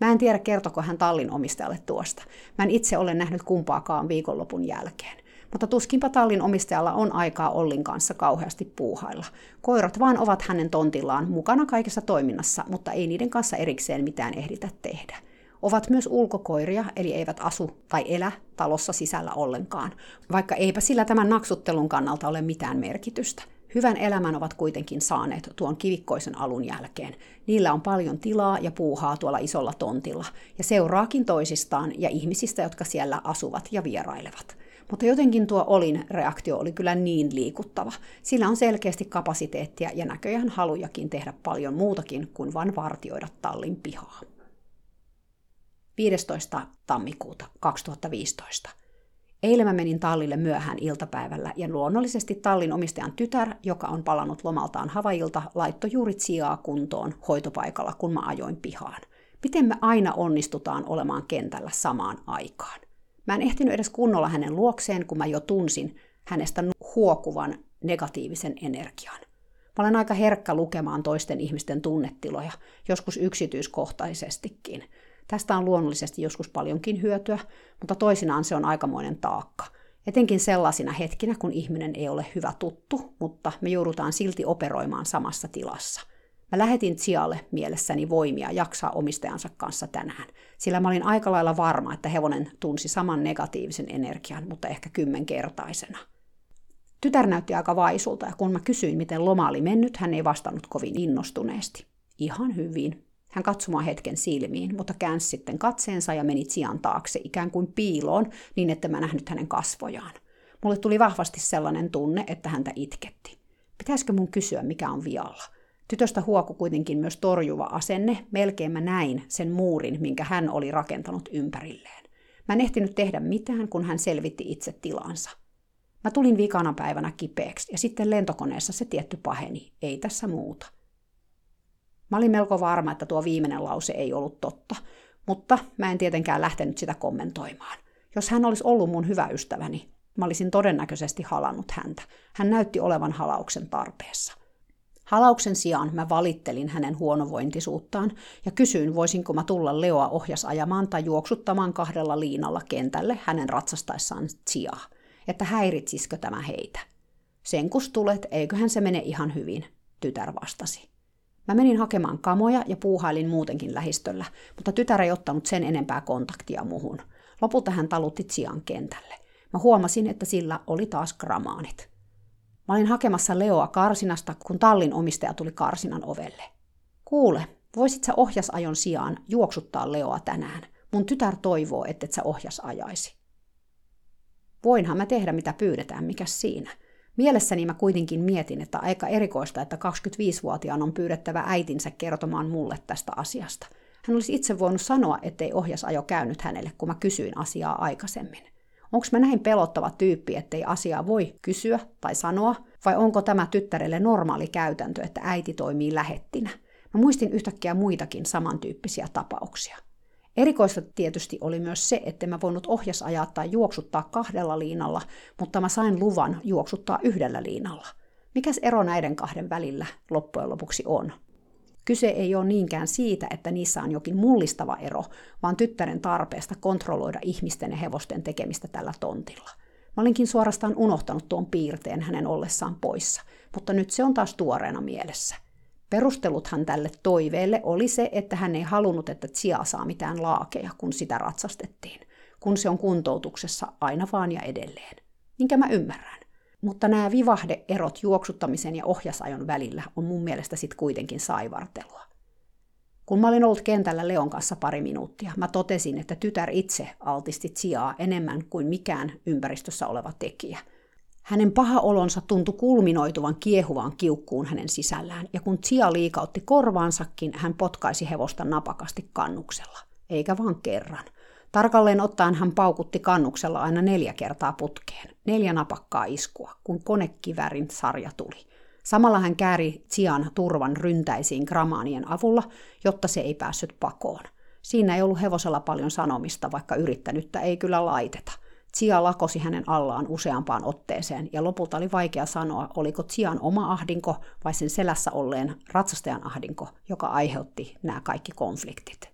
Mä en tiedä, kertoko hän tallin omistajalle tuosta. Mä en itse ole nähnyt kumpaakaan viikonlopun jälkeen mutta tuskinpa tallin omistajalla on aikaa Ollin kanssa kauheasti puuhailla. Koirat vaan ovat hänen tontillaan mukana kaikessa toiminnassa, mutta ei niiden kanssa erikseen mitään ehditä tehdä. Ovat myös ulkokoiria, eli eivät asu tai elä talossa sisällä ollenkaan, vaikka eipä sillä tämän naksuttelun kannalta ole mitään merkitystä. Hyvän elämän ovat kuitenkin saaneet tuon kivikkoisen alun jälkeen. Niillä on paljon tilaa ja puuhaa tuolla isolla tontilla, ja seuraakin toisistaan ja ihmisistä, jotka siellä asuvat ja vierailevat. Mutta jotenkin tuo Olin reaktio oli kyllä niin liikuttava. Sillä on selkeästi kapasiteettia ja näköjään halujakin tehdä paljon muutakin kuin vain vartioida tallin pihaa. 15. tammikuuta 2015. Eilen mä menin tallille myöhään iltapäivällä ja luonnollisesti tallin omistajan tytär, joka on palannut lomaltaan Havailta, laittoi juuri sijaa kuntoon hoitopaikalla, kun mä ajoin pihaan. Miten me aina onnistutaan olemaan kentällä samaan aikaan? Mä en ehtinyt edes kunnolla hänen luokseen, kun mä jo tunsin hänestä huokuvan negatiivisen energian. Mä olen aika herkkä lukemaan toisten ihmisten tunnetiloja, joskus yksityiskohtaisestikin. Tästä on luonnollisesti joskus paljonkin hyötyä, mutta toisinaan se on aikamoinen taakka. Etenkin sellaisina hetkinä, kun ihminen ei ole hyvä tuttu, mutta me joudutaan silti operoimaan samassa tilassa. Mä lähetin Tsialle mielessäni voimia jaksaa omistajansa kanssa tänään, sillä mä olin aika lailla varma, että hevonen tunsi saman negatiivisen energian, mutta ehkä kymmenkertaisena. Tytär näytti aika vaisulta ja kun mä kysyin, miten loma oli mennyt, hän ei vastannut kovin innostuneesti. Ihan hyvin. Hän katsoi hetken silmiin, mutta käänsi sitten katseensa ja meni sian taakse ikään kuin piiloon, niin että mä nähnyt hänen kasvojaan. Mulle tuli vahvasti sellainen tunne, että häntä itketti. Pitäisikö mun kysyä, mikä on vialla? Tytöstä huoku kuitenkin myös torjuva asenne, melkein mä näin sen muurin, minkä hän oli rakentanut ympärilleen. Mä en ehtinyt tehdä mitään, kun hän selvitti itse tilansa. Mä tulin vikana päivänä kipeäksi ja sitten lentokoneessa se tietty paheni, ei tässä muuta. Mä olin melko varma, että tuo viimeinen lause ei ollut totta, mutta mä en tietenkään lähtenyt sitä kommentoimaan. Jos hän olisi ollut mun hyvä ystäväni, mä olisin todennäköisesti halannut häntä. Hän näytti olevan halauksen tarpeessa. Halauksen sijaan mä valittelin hänen huonovointisuuttaan ja kysyin, voisinko mä tulla Leoa ohjas ajamaan tai juoksuttamaan kahdella liinalla kentälle hänen ratsastaessaan sijaa, että häiritsisikö tämä heitä. Sen kus tulet, eiköhän se mene ihan hyvin, tytär vastasi. Mä menin hakemaan kamoja ja puuhailin muutenkin lähistöllä, mutta tytär ei ottanut sen enempää kontaktia muhun. Lopulta hän talutti Tsian kentälle. Mä huomasin, että sillä oli taas gramaanit. Mä olin hakemassa Leoa karsinasta, kun tallin omistaja tuli karsinan ovelle. Kuule, voisit sä ohjasajon sijaan juoksuttaa Leoa tänään? Mun tytär toivoo, että sä ohjas ajaisi. Voinhan mä tehdä, mitä pyydetään, mikä siinä. Mielessäni mä kuitenkin mietin, että aika erikoista, että 25-vuotiaan on pyydettävä äitinsä kertomaan mulle tästä asiasta. Hän olisi itse voinut sanoa, ettei ohjasajo käynyt hänelle, kun mä kysyin asiaa aikaisemmin. Onko mä näin pelottava tyyppi, ettei asiaa voi kysyä tai sanoa, vai onko tämä tyttärelle normaali käytäntö, että äiti toimii lähettinä? Mä muistin yhtäkkiä muitakin samantyyppisiä tapauksia. Erikoista tietysti oli myös se, että mä voinut ohjasajaa tai juoksuttaa kahdella liinalla, mutta mä sain luvan juoksuttaa yhdellä liinalla. Mikäs ero näiden kahden välillä loppujen lopuksi on? Kyse ei ole niinkään siitä, että niissä on jokin mullistava ero, vaan tyttären tarpeesta kontrolloida ihmisten ja hevosten tekemistä tällä tontilla. Mä olinkin suorastaan unohtanut tuon piirteen hänen ollessaan poissa, mutta nyt se on taas tuoreena mielessä – Perusteluthan tälle toiveelle oli se, että hän ei halunnut, että Tsia saa mitään laakeja, kun sitä ratsastettiin, kun se on kuntoutuksessa aina vaan ja edelleen. Minkä mä ymmärrän. Mutta nämä vivahdeerot juoksuttamisen ja ohjasajon välillä on mun mielestä sitten kuitenkin saivartelua. Kun mä olin ollut kentällä Leon kanssa pari minuuttia, mä totesin, että tytär itse altisti sijaa enemmän kuin mikään ympäristössä oleva tekijä – hänen paha olonsa tuntui kulminoituvan kiehuvaan kiukkuun hänen sisällään, ja kun Tia liikautti korvaansakin, hän potkaisi hevosta napakasti kannuksella. Eikä vaan kerran. Tarkalleen ottaen hän paukutti kannuksella aina neljä kertaa putkeen, neljä napakkaa iskua, kun konekivärin sarja tuli. Samalla hän kääri Tsian turvan ryntäisiin gramaanien avulla, jotta se ei päässyt pakoon. Siinä ei ollut hevosella paljon sanomista, vaikka yrittänyttä ei kyllä laiteta – Tsia lakosi hänen allaan useampaan otteeseen, ja lopulta oli vaikea sanoa, oliko Tsian oma ahdinko vai sen selässä olleen ratsastajan ahdinko, joka aiheutti nämä kaikki konfliktit.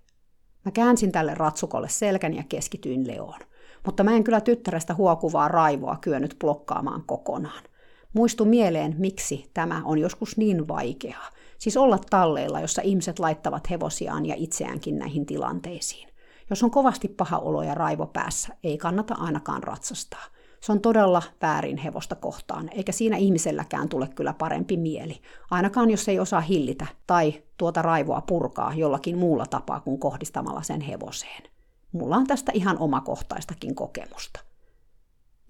Mä käänsin tälle ratsukolle selkän ja keskityin Leoon. Mutta mä en kyllä tyttärestä huokuvaa raivoa kyennyt blokkaamaan kokonaan. Muistu mieleen, miksi tämä on joskus niin vaikeaa. Siis olla talleilla, jossa ihmiset laittavat hevosiaan ja itseäänkin näihin tilanteisiin. Jos on kovasti paha olo ja raivo päässä, ei kannata ainakaan ratsastaa. Se on todella väärin hevosta kohtaan, eikä siinä ihmiselläkään tule kyllä parempi mieli, ainakaan jos ei osaa hillitä tai tuota raivoa purkaa jollakin muulla tapaa kuin kohdistamalla sen hevoseen. Mulla on tästä ihan omakohtaistakin kokemusta.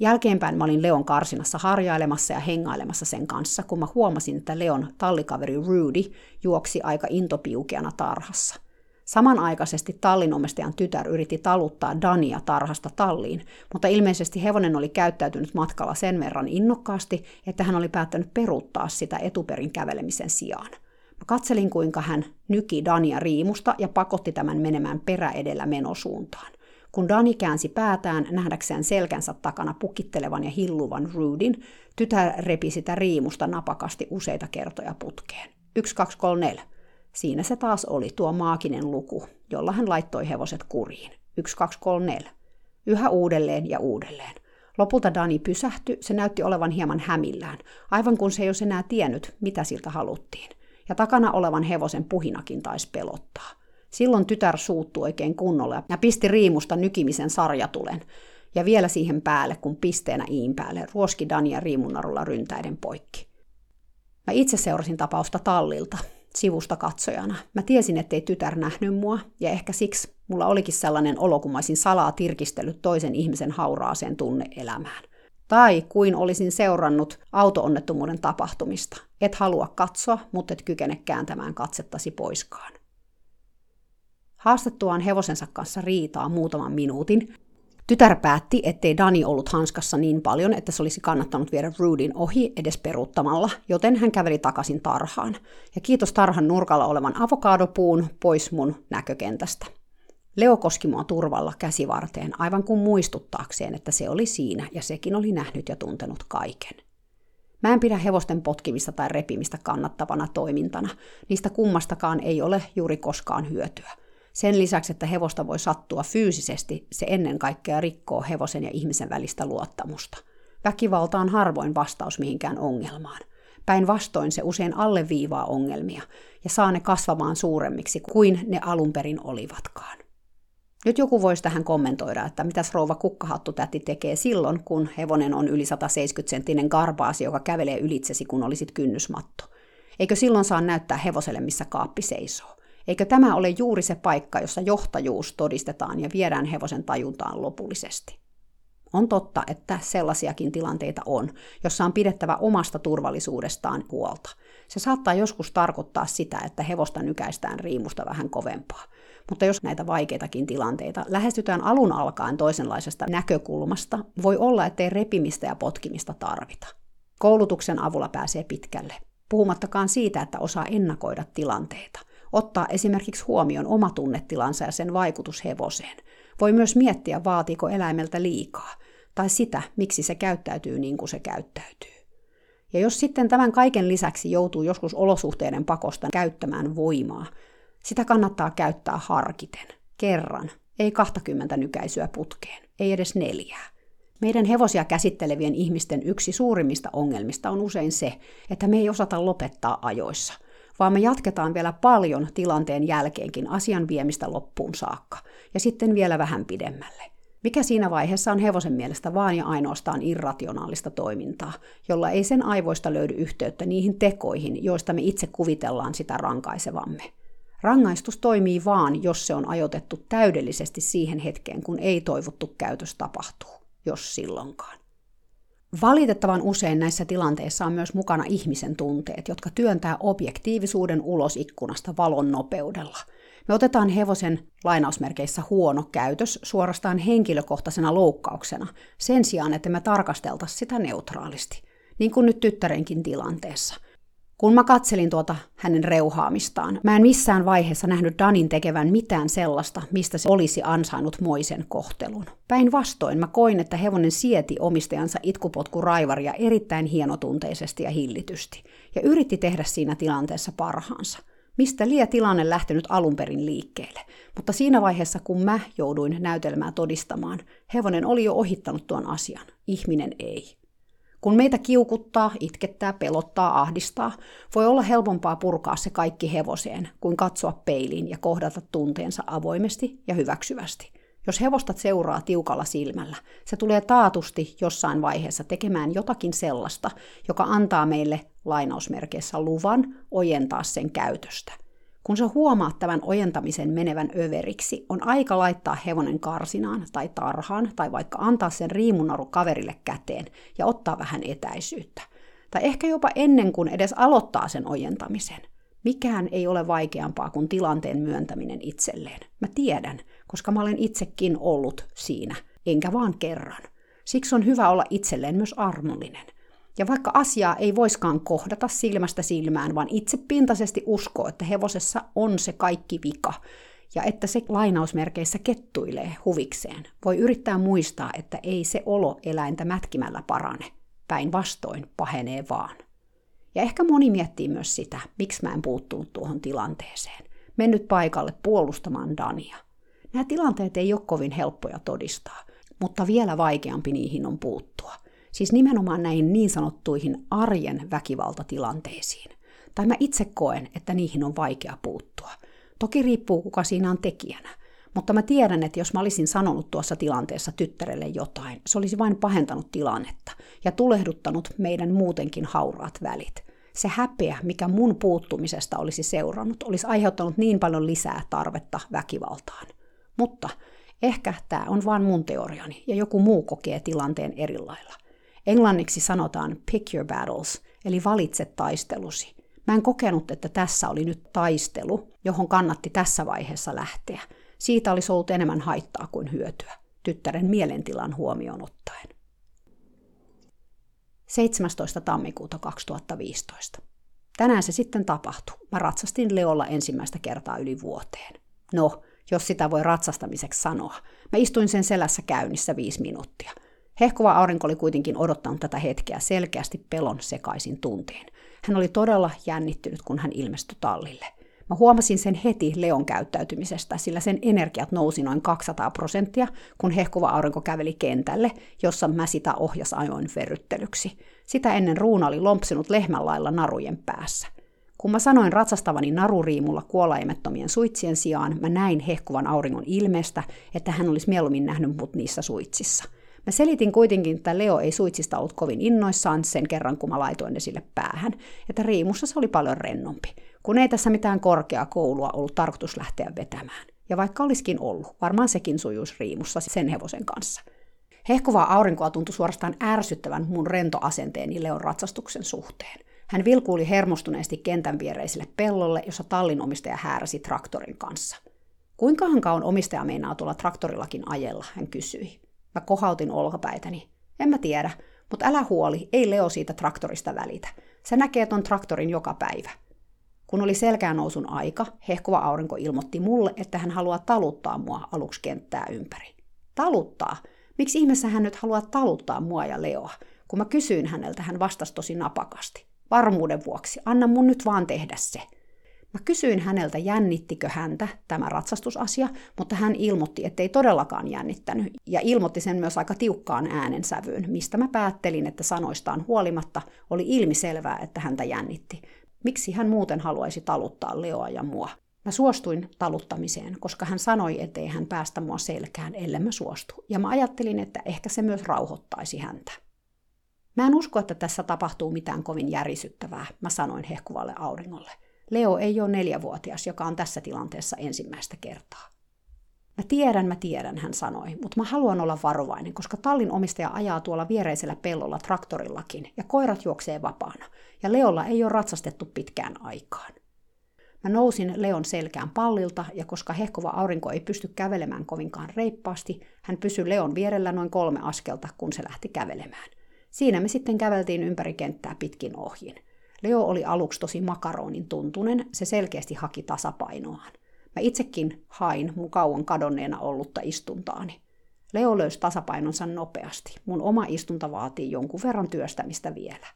Jälkeenpäin mä olin Leon karsinassa harjailemassa ja hengailemassa sen kanssa, kun mä huomasin, että Leon tallikaveri Rudy juoksi aika intopiukeana tarhassa. Samanaikaisesti tallinomistajan tytär yritti taluttaa Dania tarhasta talliin, mutta ilmeisesti hevonen oli käyttäytynyt matkalla sen verran innokkaasti, että hän oli päättänyt peruuttaa sitä etuperin kävelemisen sijaan. Mä katselin, kuinka hän nyki Dania riimusta ja pakotti tämän menemään perä edellä menosuuntaan. Kun Dani käänsi päätään nähdäkseen selkänsä takana pukittelevan ja hilluvan Rudin, tytär repi sitä riimusta napakasti useita kertoja putkeen. 1, 2, 3, 4. Siinä se taas oli tuo maaginen luku, jolla hän laittoi hevoset kuriin. 1, 2, 3, 4. Yhä uudelleen ja uudelleen. Lopulta Dani pysähtyi, se näytti olevan hieman hämillään, aivan kun se ei olisi enää tiennyt, mitä siltä haluttiin. Ja takana olevan hevosen puhinakin taisi pelottaa. Silloin tytär suuttui oikein kunnolla ja pisti riimusta nykimisen sarjatulen. Ja vielä siihen päälle, kun pisteenä iin päälle, ruoski Dania riimunarulla ryntäiden poikki. Mä itse seurasin tapausta tallilta, sivusta katsojana. Mä tiesin, ettei tytär nähnyt mua, ja ehkä siksi mulla olikin sellainen olo, kun mä olisin salaa tirkistellyt toisen ihmisen hauraaseen tunneelämään. Tai kuin olisin seurannut autoonnettomuuden tapahtumista. Et halua katsoa, mutta et kykene kääntämään katsettasi poiskaan. Haastettuaan hevosensa kanssa riitaa muutaman minuutin, tytär päätti, ettei Dani ollut hanskassa niin paljon, että se olisi kannattanut viedä Rudin ohi edes peruuttamalla, joten hän käveli takaisin tarhaan. Ja kiitos tarhan nurkalla olevan avokadopuun pois mun näkökentästä. Leo koski mua turvalla käsivarteen, aivan kuin muistuttaakseen, että se oli siinä ja sekin oli nähnyt ja tuntenut kaiken. Mä en pidä hevosten potkimista tai repimistä kannattavana toimintana. Niistä kummastakaan ei ole juuri koskaan hyötyä – sen lisäksi, että hevosta voi sattua fyysisesti, se ennen kaikkea rikkoo hevosen ja ihmisen välistä luottamusta. Väkivalta on harvoin vastaus mihinkään ongelmaan. Päinvastoin se usein alleviivaa ongelmia ja saa ne kasvamaan suuremmiksi kuin ne alun perin olivatkaan. Nyt joku voisi tähän kommentoida, että mitäs rouva kukkahattu täti tekee silloin, kun hevonen on yli 170-senttinen karpaasi, joka kävelee ylitsesi, kun olisit kynnysmatto. Eikö silloin saa näyttää hevoselle, missä kaappi seisoo? Eikö tämä ole juuri se paikka, jossa johtajuus todistetaan ja viedään hevosen tajuntaan lopullisesti? On totta, että sellaisiakin tilanteita on, jossa on pidettävä omasta turvallisuudestaan huolta. Se saattaa joskus tarkoittaa sitä, että hevosta nykäistään riimusta vähän kovempaa. Mutta jos näitä vaikeitakin tilanteita lähestytään alun alkaen toisenlaisesta näkökulmasta, voi olla, ettei repimistä ja potkimista tarvita. Koulutuksen avulla pääsee pitkälle, puhumattakaan siitä, että osaa ennakoida tilanteita – ottaa esimerkiksi huomioon oma tunnetilansa ja sen vaikutus hevoseen. Voi myös miettiä, vaatiiko eläimeltä liikaa, tai sitä, miksi se käyttäytyy niin kuin se käyttäytyy. Ja jos sitten tämän kaiken lisäksi joutuu joskus olosuhteiden pakosta käyttämään voimaa, sitä kannattaa käyttää harkiten, kerran, ei 20 nykäisyä putkeen, ei edes neljää. Meidän hevosia käsittelevien ihmisten yksi suurimmista ongelmista on usein se, että me ei osata lopettaa ajoissa – vaan me jatketaan vielä paljon tilanteen jälkeenkin asian viemistä loppuun saakka, ja sitten vielä vähän pidemmälle. Mikä siinä vaiheessa on hevosen mielestä vaan ja ainoastaan irrationaalista toimintaa, jolla ei sen aivoista löydy yhteyttä niihin tekoihin, joista me itse kuvitellaan sitä rankaisevamme. Rangaistus toimii vaan, jos se on ajoitettu täydellisesti siihen hetkeen, kun ei toivottu käytös tapahtuu, jos silloinkaan. Valitettavan usein näissä tilanteissa on myös mukana ihmisen tunteet, jotka työntää objektiivisuuden ulos ikkunasta valon nopeudella. Me otetaan hevosen lainausmerkeissä huono käytös suorastaan henkilökohtaisena loukkauksena, sen sijaan, että me tarkasteltaisiin sitä neutraalisti, niin kuin nyt tyttärenkin tilanteessa. Kun mä katselin tuota hänen reuhaamistaan, mä en missään vaiheessa nähnyt Danin tekevän mitään sellaista, mistä se olisi ansainnut moisen kohtelun. Päinvastoin mä koin, että hevonen sieti omistajansa itkupotku raivaria erittäin hienotunteisesti ja hillitysti, ja yritti tehdä siinä tilanteessa parhaansa. Mistä lie tilanne lähtenyt alun perin liikkeelle, mutta siinä vaiheessa kun mä jouduin näytelmää todistamaan, hevonen oli jo ohittanut tuon asian, ihminen ei. Kun meitä kiukuttaa, itkettää, pelottaa, ahdistaa, voi olla helpompaa purkaa se kaikki hevoseen kuin katsoa peiliin ja kohdata tunteensa avoimesti ja hyväksyvästi. Jos hevosta seuraa tiukalla silmällä, se tulee taatusti jossain vaiheessa tekemään jotakin sellaista, joka antaa meille lainausmerkeissä luvan ojentaa sen käytöstä. Kun sä huomaat tämän ojentamisen menevän överiksi, on aika laittaa hevonen karsinaan tai tarhaan tai vaikka antaa sen riimunaru kaverille käteen ja ottaa vähän etäisyyttä. Tai ehkä jopa ennen kuin edes aloittaa sen ojentamisen – Mikään ei ole vaikeampaa kuin tilanteen myöntäminen itselleen. Mä tiedän, koska mä olen itsekin ollut siinä, enkä vaan kerran. Siksi on hyvä olla itselleen myös armollinen. Ja vaikka asiaa ei voiskaan kohdata silmästä silmään, vaan itse pintaisesti uskoo, että hevosessa on se kaikki vika, ja että se lainausmerkeissä kettuilee huvikseen, voi yrittää muistaa, että ei se olo eläintä mätkimällä parane. Päinvastoin pahenee vaan. Ja ehkä moni miettii myös sitä, miksi mä en puuttunut tuohon tilanteeseen. Mennyt paikalle puolustamaan Dania. Nämä tilanteet ei ole kovin helppoja todistaa, mutta vielä vaikeampi niihin on puuttua. Siis nimenomaan näihin niin sanottuihin arjen väkivaltatilanteisiin. Tai mä itse koen, että niihin on vaikea puuttua. Toki riippuu, kuka siinä on tekijänä. Mutta mä tiedän, että jos mä olisin sanonut tuossa tilanteessa tyttärelle jotain, se olisi vain pahentanut tilannetta ja tulehduttanut meidän muutenkin hauraat välit se häpeä, mikä mun puuttumisesta olisi seurannut, olisi aiheuttanut niin paljon lisää tarvetta väkivaltaan. Mutta ehkä tämä on vain mun teoriani ja joku muu kokee tilanteen eri lailla. Englanniksi sanotaan pick your battles, eli valitse taistelusi. Mä en kokenut, että tässä oli nyt taistelu, johon kannatti tässä vaiheessa lähteä. Siitä olisi ollut enemmän haittaa kuin hyötyä, tyttären mielentilan huomioon ottaen. 17. tammikuuta 2015. Tänään se sitten tapahtui. Mä ratsastin Leolla ensimmäistä kertaa yli vuoteen. No, jos sitä voi ratsastamiseksi sanoa. Mä istuin sen selässä käynnissä viisi minuuttia. Hehkuva aurinko oli kuitenkin odottanut tätä hetkeä selkeästi pelon sekaisin tunteen. Hän oli todella jännittynyt, kun hän ilmestyi tallille. Mä huomasin sen heti Leon käyttäytymisestä, sillä sen energiat nousi noin 200 prosenttia, kun hehkuva aurinko käveli kentälle, jossa mä sitä ohjas ajoin verryttelyksi. Sitä ennen ruuna oli lompsinut lehmän lailla narujen päässä. Kun mä sanoin ratsastavani naruriimulla kuolaimettomien suitsien sijaan, mä näin hehkuvan auringon ilmeestä, että hän olisi mieluummin nähnyt mut niissä suitsissa. Mä selitin kuitenkin, että Leo ei suitsista ollut kovin innoissaan sen kerran, kun mä laitoin ne sille päähän, että riimussa se oli paljon rennompi kun ei tässä mitään korkeakoulua ollut tarkoitus lähteä vetämään. Ja vaikka olisikin ollut, varmaan sekin sujuisi riimussa sen hevosen kanssa. Hehkuvaa aurinkoa tuntui suorastaan ärsyttävän mun rentoasenteeni Leon ratsastuksen suhteen. Hän vilkuili hermostuneesti kentän viereiselle pellolle, jossa tallin omistaja hääräsi traktorin kanssa. Kuinkahan kauan omistaja meinaa tuolla traktorillakin ajella, hän kysyi. Mä kohautin olkapäitäni. En mä tiedä, mutta älä huoli, ei Leo siitä traktorista välitä. Se näkee ton traktorin joka päivä. Kun oli selkäänousun aika, hehkuva aurinko ilmoitti mulle, että hän haluaa taluttaa mua aluksi kenttää ympäri. Taluttaa? Miksi ihmeessä hän nyt haluaa taluttaa mua ja Leoa? Kun mä kysyin häneltä, hän vastasi tosi napakasti. Varmuuden vuoksi, anna mun nyt vaan tehdä se. Mä kysyin häneltä, jännittikö häntä tämä ratsastusasia, mutta hän ilmoitti, ettei todellakaan jännittänyt, ja ilmoitti sen myös aika tiukkaan äänensävyyn, mistä mä päättelin, että sanoistaan huolimatta oli ilmiselvää, että häntä jännitti. Miksi hän muuten haluaisi taluttaa Leoa ja mua? Mä suostuin taluttamiseen, koska hän sanoi, ettei hän päästä mua selkään, ellei mä suostu. Ja mä ajattelin, että ehkä se myös rauhoittaisi häntä. Mä en usko, että tässä tapahtuu mitään kovin järisyttävää, mä sanoin hehkuvalle auringolle. Leo ei ole neljävuotias, joka on tässä tilanteessa ensimmäistä kertaa. Mä tiedän, mä tiedän, hän sanoi, mutta mä haluan olla varovainen, koska tallin omistaja ajaa tuolla viereisellä pellolla traktorillakin ja koirat juoksee vapaana, ja Leolla ei ole ratsastettu pitkään aikaan. Mä nousin Leon selkään pallilta, ja koska hehkuva aurinko ei pysty kävelemään kovinkaan reippaasti, hän pysyi Leon vierellä noin kolme askelta, kun se lähti kävelemään. Siinä me sitten käveltiin ympäri kenttää pitkin ohjin. Leo oli aluksi tosi makaronin tuntunen, se selkeästi haki tasapainoaan. Mä itsekin hain mun kauan kadonneena ollutta istuntaani. Leo löysi tasapainonsa nopeasti. Mun oma istunta vaatii jonkun verran työstämistä vielä.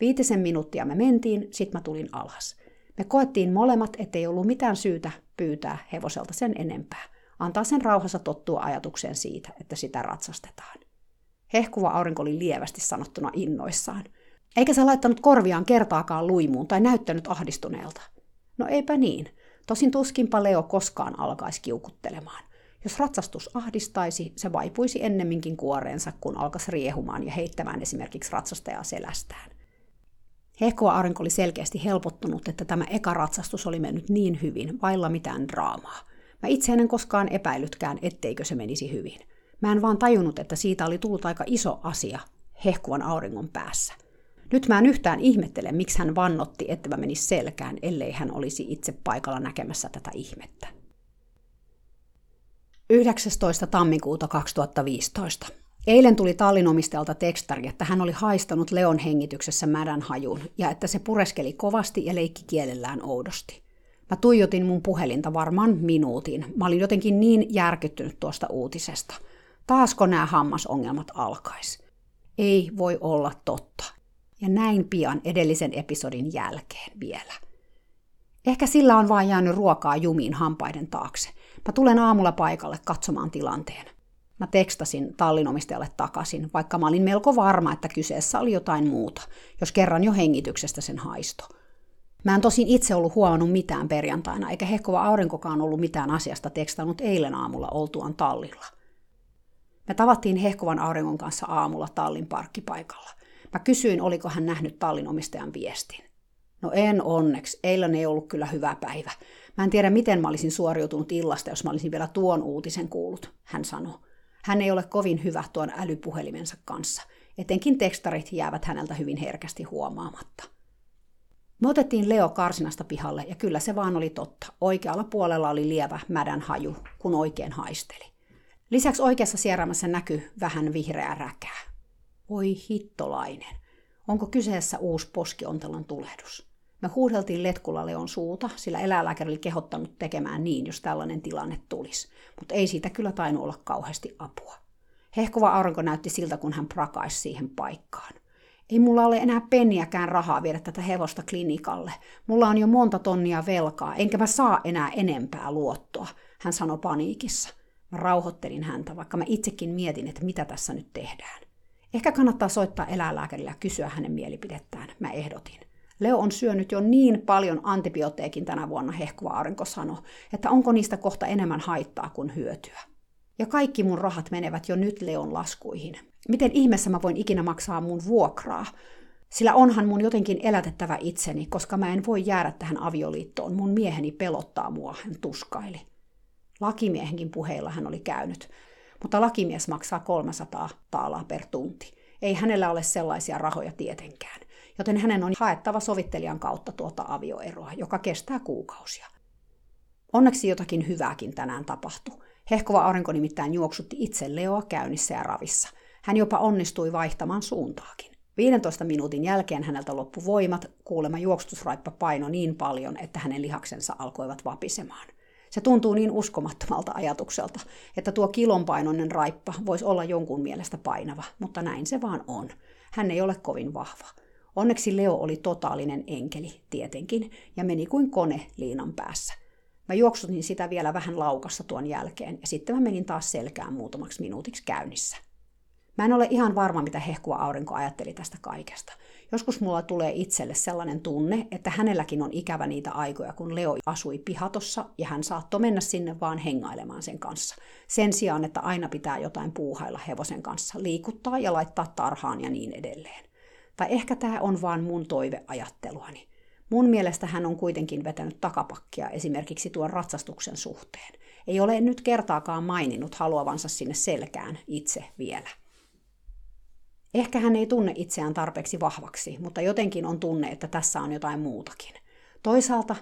Viitisen minuuttia me mentiin, sit mä tulin alas. Me koettiin molemmat, ettei ollut mitään syytä pyytää hevoselta sen enempää. Antaa sen rauhassa tottua ajatukseen siitä, että sitä ratsastetaan. Hehkuva aurinko oli lievästi sanottuna innoissaan. Eikä se laittanut korviaan kertaakaan luimuun tai näyttänyt ahdistuneelta. No eipä niin. Tosin tuskinpa Leo koskaan alkaisi kiukuttelemaan. Jos ratsastus ahdistaisi, se vaipuisi ennemminkin kuoreensa, kun alkaisi riehumaan ja heittämään esimerkiksi ratsastajaa selästään. Hehkova aurinko oli selkeästi helpottunut, että tämä eka ratsastus oli mennyt niin hyvin, vailla mitään draamaa. Mä itse en koskaan epäilytkään, etteikö se menisi hyvin. Mä en vaan tajunnut, että siitä oli tullut aika iso asia hehkuvan auringon päässä. Nyt mä en yhtään ihmettele, miksi hän vannotti, että mä menisi selkään, ellei hän olisi itse paikalla näkemässä tätä ihmettä. 19. tammikuuta 2015. Eilen tuli tallinomistajalta tekstari, että hän oli haistanut Leon hengityksessä mädän hajun ja että se pureskeli kovasti ja leikki kielellään oudosti. Mä tuijotin mun puhelinta varmaan minuutin. Mä olin jotenkin niin järkyttynyt tuosta uutisesta. Taasko nämä hammasongelmat alkais? Ei voi olla totta. Ja näin pian edellisen episodin jälkeen vielä. Ehkä sillä on vain jäänyt ruokaa jumiin hampaiden taakse. Mä tulen aamulla paikalle katsomaan tilanteen. Mä tekstasin tallinomistajalle takaisin, vaikka mä olin melko varma, että kyseessä oli jotain muuta, jos kerran jo hengityksestä sen haisto. Mä en tosin itse ollut huomannut mitään perjantaina, eikä hehkova aurinkokaan ollut mitään asiasta tekstannut eilen aamulla oltuaan tallilla. Me tavattiin hehkovan auringon kanssa aamulla tallin parkkipaikalla. Mä kysyin, oliko hän nähnyt tallin omistajan viestin. No en onneksi, eilen ei ollut kyllä hyvä päivä. Mä en tiedä, miten mä olisin suoriutunut illasta, jos mä olisin vielä tuon uutisen kuullut, hän sanoi. Hän ei ole kovin hyvä tuon älypuhelimensa kanssa. Etenkin tekstarit jäävät häneltä hyvin herkästi huomaamatta. Me otettiin Leo karsinasta pihalle ja kyllä se vaan oli totta. Oikealla puolella oli lievä mädän haju, kun oikein haisteli. Lisäksi oikeassa sieraimässä näkyi vähän vihreää räkää. Voi hittolainen. Onko kyseessä uusi poskiontelon tulehdus? Me huudeltiin letkulla Leon suuta, sillä eläinlääkäri oli kehottanut tekemään niin, jos tällainen tilanne tulisi. Mutta ei siitä kyllä tainnut olla kauheasti apua. Hehkova aurinko näytti siltä, kun hän prakaisi siihen paikkaan. Ei mulla ole enää penniäkään rahaa viedä tätä hevosta klinikalle. Mulla on jo monta tonnia velkaa, enkä mä saa enää enempää luottoa, hän sanoi paniikissa. Mä rauhoittelin häntä, vaikka mä itsekin mietin, että mitä tässä nyt tehdään. Ehkä kannattaa soittaa eläinlääkärille ja kysyä hänen mielipidettään, mä ehdotin. Leo on syönyt jo niin paljon antibiootteikin tänä vuonna, hehkuva aurinko sanoi, että onko niistä kohta enemmän haittaa kuin hyötyä. Ja kaikki mun rahat menevät jo nyt Leon laskuihin. Miten ihmeessä mä voin ikinä maksaa mun vuokraa? Sillä onhan mun jotenkin elätettävä itseni, koska mä en voi jäädä tähän avioliittoon. Mun mieheni pelottaa mua, hän tuskaili. Lakimiehenkin puheilla hän oli käynyt, mutta lakimies maksaa 300 taalaa per tunti. Ei hänellä ole sellaisia rahoja tietenkään joten hänen on haettava sovittelijan kautta tuota avioeroa, joka kestää kuukausia. Onneksi jotakin hyvääkin tänään tapahtui. Hehkova aurinko nimittäin juoksutti itse Leoa käynnissä ja ravissa. Hän jopa onnistui vaihtamaan suuntaakin. 15 minuutin jälkeen häneltä loppu voimat, kuulema juoksutusraippa paino niin paljon, että hänen lihaksensa alkoivat vapisemaan. Se tuntuu niin uskomattomalta ajatukselta, että tuo kilonpainoinen raippa voisi olla jonkun mielestä painava, mutta näin se vaan on. Hän ei ole kovin vahva. Onneksi Leo oli totaalinen enkeli, tietenkin, ja meni kuin kone liinan päässä. Mä juoksutin sitä vielä vähän laukassa tuon jälkeen, ja sitten mä menin taas selkään muutamaksi minuutiksi käynnissä. Mä en ole ihan varma, mitä hehkuva aurinko ajatteli tästä kaikesta. Joskus mulla tulee itselle sellainen tunne, että hänelläkin on ikävä niitä aikoja, kun Leo asui pihatossa ja hän saattoi mennä sinne vaan hengailemaan sen kanssa. Sen sijaan, että aina pitää jotain puuhailla hevosen kanssa, liikuttaa ja laittaa tarhaan ja niin edelleen. Tai ehkä tämä on vaan mun toiveajatteluani. Mun mielestä hän on kuitenkin vetänyt takapakkia esimerkiksi tuon ratsastuksen suhteen. Ei ole nyt kertaakaan maininnut haluavansa sinne selkään itse vielä. Ehkä hän ei tunne itseään tarpeeksi vahvaksi, mutta jotenkin on tunne, että tässä on jotain muutakin. Toisaalta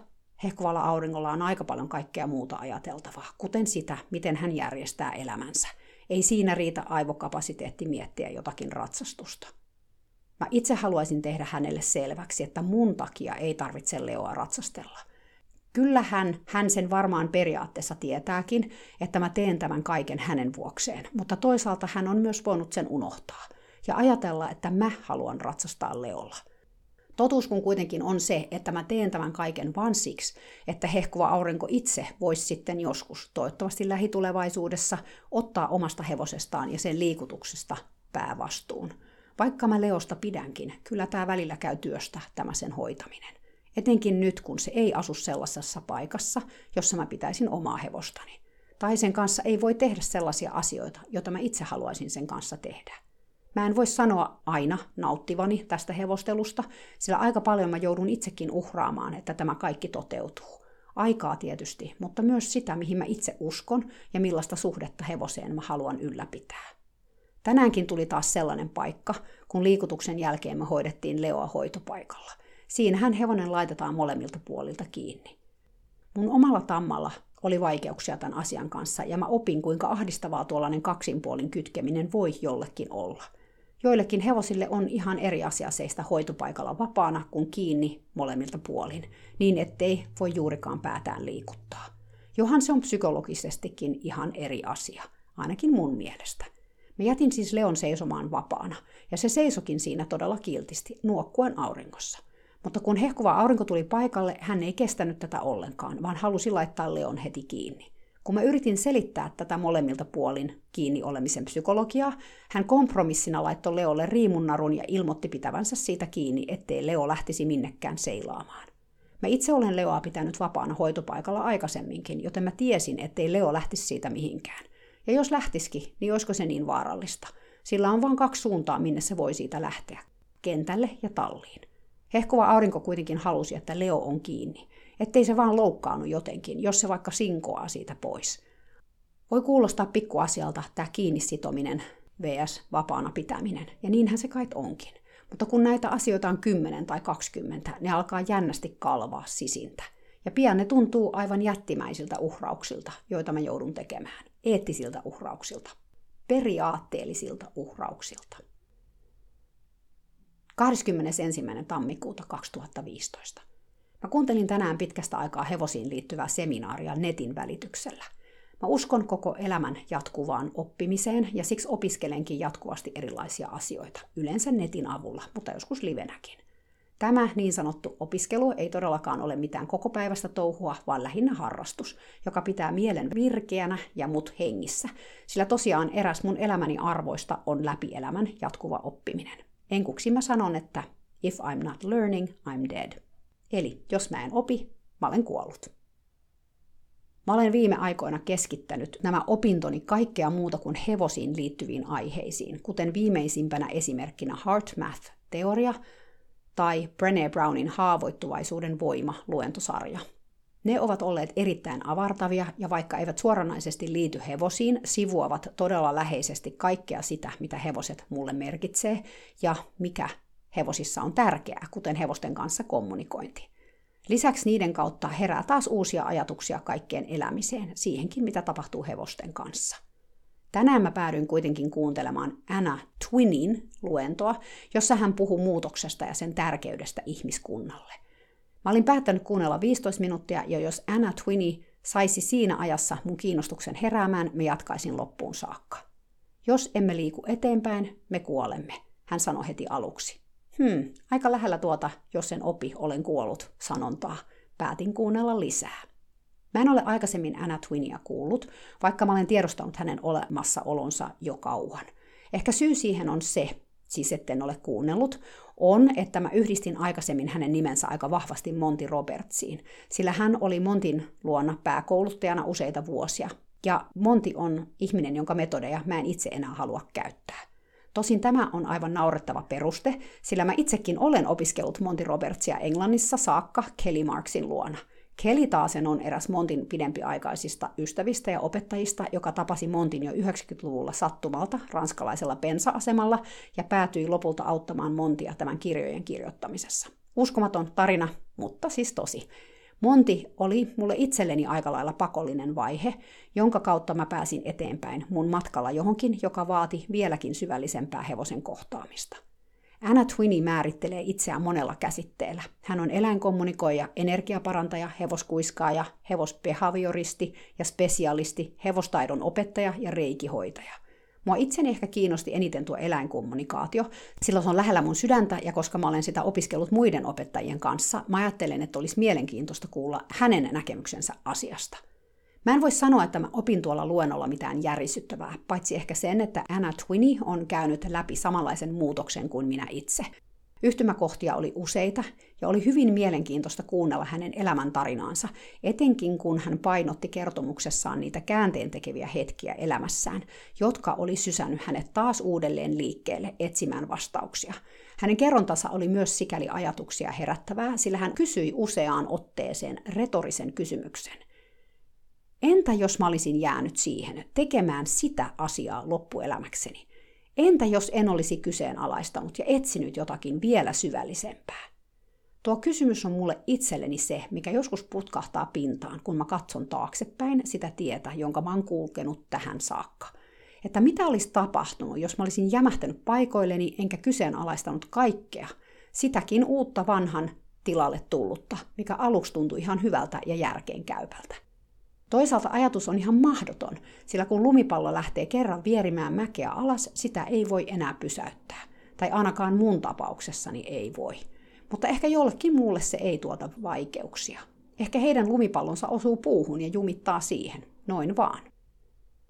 hehkuvalla auringolla on aika paljon kaikkea muuta ajateltavaa, kuten sitä, miten hän järjestää elämänsä. Ei siinä riitä aivokapasiteetti miettiä jotakin ratsastusta. Mä itse haluaisin tehdä hänelle selväksi, että mun takia ei tarvitse Leoa ratsastella. Kyllähän hän sen varmaan periaatteessa tietääkin, että mä teen tämän kaiken hänen vuokseen, mutta toisaalta hän on myös voinut sen unohtaa ja ajatella, että mä haluan ratsastaa Leolla. Totuus kun kuitenkin on se, että mä teen tämän kaiken vain siksi, että hehkuva aurinko itse voisi sitten joskus, toivottavasti lähitulevaisuudessa, ottaa omasta hevosestaan ja sen liikutuksesta päävastuun. Vaikka mä Leosta pidänkin, kyllä tämä välillä käy työstä tämä sen hoitaminen. Etenkin nyt, kun se ei asu sellaisessa paikassa, jossa mä pitäisin omaa hevostani. Tai sen kanssa ei voi tehdä sellaisia asioita, joita mä itse haluaisin sen kanssa tehdä. Mä en voi sanoa aina nauttivani tästä hevostelusta, sillä aika paljon mä joudun itsekin uhraamaan, että tämä kaikki toteutuu. Aikaa tietysti, mutta myös sitä, mihin mä itse uskon ja millaista suhdetta hevoseen mä haluan ylläpitää. Tänäänkin tuli taas sellainen paikka, kun liikutuksen jälkeen me hoidettiin Leoa hoitopaikalla. Siinähän hevonen laitetaan molemmilta puolilta kiinni. Mun omalla tammalla oli vaikeuksia tämän asian kanssa ja mä opin, kuinka ahdistavaa tuollainen kaksinpuolin kytkeminen voi jollekin olla. Joillekin hevosille on ihan eri asia seistä hoitopaikalla vapaana kuin kiinni molemmilta puolin, niin ettei voi juurikaan päätään liikuttaa. Johan se on psykologisestikin ihan eri asia, ainakin mun mielestä. Mä jätin siis Leon seisomaan vapaana, ja se seisokin siinä todella kiltisti, nuokkuen auringossa. Mutta kun hehkuva aurinko tuli paikalle, hän ei kestänyt tätä ollenkaan, vaan halusi laittaa Leon heti kiinni. Kun mä yritin selittää tätä molemmilta puolin kiinni olemisen psykologiaa, hän kompromissina laittoi Leolle riimunnarun ja ilmoitti pitävänsä siitä kiinni, ettei Leo lähtisi minnekään seilaamaan. Mä itse olen Leoa pitänyt vapaana hoitopaikalla aikaisemminkin, joten mä tiesin, ettei Leo lähtisi siitä mihinkään. Ja jos lähtisikin, niin olisiko se niin vaarallista? Sillä on vain kaksi suuntaa, minne se voi siitä lähteä. Kentälle ja talliin. Hehkuva aurinko kuitenkin halusi, että Leo on kiinni. Ettei se vaan loukkaannu jotenkin, jos se vaikka sinkoaa siitä pois. Voi kuulostaa pikkuasialta tämä kiinni sitominen vs. vapaana pitäminen, ja niinhän se kait onkin. Mutta kun näitä asioita on 10 tai 20, ne alkaa jännästi kalvaa sisintä. Ja pian ne tuntuu aivan jättimäisiltä uhrauksilta, joita mä joudun tekemään eettisiltä uhrauksilta, periaatteellisilta uhrauksilta. 21. tammikuuta 2015. Mä kuuntelin tänään pitkästä aikaa hevosiin liittyvää seminaaria netin välityksellä. Mä uskon koko elämän jatkuvaan oppimiseen ja siksi opiskelenkin jatkuvasti erilaisia asioita, yleensä netin avulla, mutta joskus livenäkin. Tämä niin sanottu opiskelu ei todellakaan ole mitään kokopäiväistä touhua, vaan lähinnä harrastus, joka pitää mielen virkeänä ja mut hengissä. Sillä tosiaan eräs mun elämäni arvoista on läpi elämän jatkuva oppiminen. Enkuksi mä sanon, että if I'm not learning, I'm dead. Eli jos mä en opi, mä olen kuollut. Mä olen viime aikoina keskittänyt nämä opintoni kaikkea muuta kuin hevosiin liittyviin aiheisiin, kuten viimeisimpänä esimerkkinä Heart Math-teoria, tai Brené Brownin Haavoittuvaisuuden voima luentosarja. Ne ovat olleet erittäin avartavia ja vaikka eivät suoranaisesti liity hevosiin, sivuavat todella läheisesti kaikkea sitä, mitä hevoset mulle merkitsee ja mikä hevosissa on tärkeää, kuten hevosten kanssa kommunikointi. Lisäksi niiden kautta herää taas uusia ajatuksia kaikkeen elämiseen, siihenkin mitä tapahtuu hevosten kanssa. Tänään mä päädyin kuitenkin kuuntelemaan Anna Twinin luentoa, jossa hän puhuu muutoksesta ja sen tärkeydestä ihmiskunnalle. Mä olin päättänyt kuunnella 15 minuuttia, ja jos Anna Twini saisi siinä ajassa mun kiinnostuksen heräämään, me jatkaisin loppuun saakka. Jos emme liiku eteenpäin, me kuolemme, hän sanoi heti aluksi. Hmm, aika lähellä tuota, jos sen opi, olen kuollut, sanontaa. Päätin kuunnella lisää. Mä en ole aikaisemmin Anna Twinia kuullut, vaikka mä olen tiedostanut hänen olemassaolonsa jo kauan. Ehkä syy siihen on se, siis etten ole kuunnellut, on, että mä yhdistin aikaisemmin hänen nimensä aika vahvasti Monty Robertsiin, sillä hän oli Montin luona pääkouluttajana useita vuosia. Ja Monti on ihminen, jonka metodeja mä en itse enää halua käyttää. Tosin tämä on aivan naurettava peruste, sillä mä itsekin olen opiskellut Monty Robertsia Englannissa saakka Kelly Marksin luona – Kelly taasen on eräs Montin pidempiaikaisista ystävistä ja opettajista, joka tapasi Montin jo 90-luvulla sattumalta ranskalaisella pensa-asemalla ja päätyi lopulta auttamaan Montia tämän kirjojen kirjoittamisessa. Uskomaton tarina, mutta siis tosi. Monti oli mulle itselleni aika lailla pakollinen vaihe, jonka kautta mä pääsin eteenpäin mun matkalla johonkin, joka vaati vieläkin syvällisempää hevosen kohtaamista. Anna Twinney määrittelee itseään monella käsitteellä. Hän on eläinkommunikoija, energiaparantaja, hevoskuiskaaja, hevosbehavioristi ja spesialisti, hevostaidon opettaja ja reikihoitaja. Mua itseni ehkä kiinnosti eniten tuo eläinkommunikaatio, sillä se on lähellä mun sydäntä ja koska mä olen sitä opiskellut muiden opettajien kanssa, mä ajattelen, että olisi mielenkiintoista kuulla hänen näkemyksensä asiasta – Mä en voi sanoa, että mä opin tuolla luennolla mitään järisyttävää, paitsi ehkä sen, että Anna Twinney on käynyt läpi samanlaisen muutoksen kuin minä itse. Yhtymäkohtia oli useita ja oli hyvin mielenkiintoista kuunnella hänen elämäntarinaansa, etenkin kun hän painotti kertomuksessaan niitä käänteen tekeviä hetkiä elämässään, jotka oli sysännyt hänet taas uudelleen liikkeelle etsimään vastauksia. Hänen kerrontansa oli myös sikäli ajatuksia herättävää, sillä hän kysyi useaan otteeseen retorisen kysymyksen. Entä jos mä olisin jäänyt siihen, tekemään sitä asiaa loppuelämäkseni? Entä jos en olisi kyseenalaistanut ja etsinyt jotakin vielä syvällisempää? Tuo kysymys on mulle itselleni se, mikä joskus putkahtaa pintaan, kun mä katson taaksepäin sitä tietä, jonka mä oon kulkenut tähän saakka. Että mitä olisi tapahtunut, jos mä olisin jämähtänyt paikoilleni enkä kyseenalaistanut kaikkea, sitäkin uutta vanhan tilalle tullutta, mikä aluksi tuntui ihan hyvältä ja järkeenkäypältä. Toisaalta ajatus on ihan mahdoton, sillä kun lumipallo lähtee kerran vierimään mäkeä alas, sitä ei voi enää pysäyttää. Tai ainakaan mun tapauksessani ei voi. Mutta ehkä jollekin muulle se ei tuota vaikeuksia. Ehkä heidän lumipallonsa osuu puuhun ja jumittaa siihen. Noin vaan.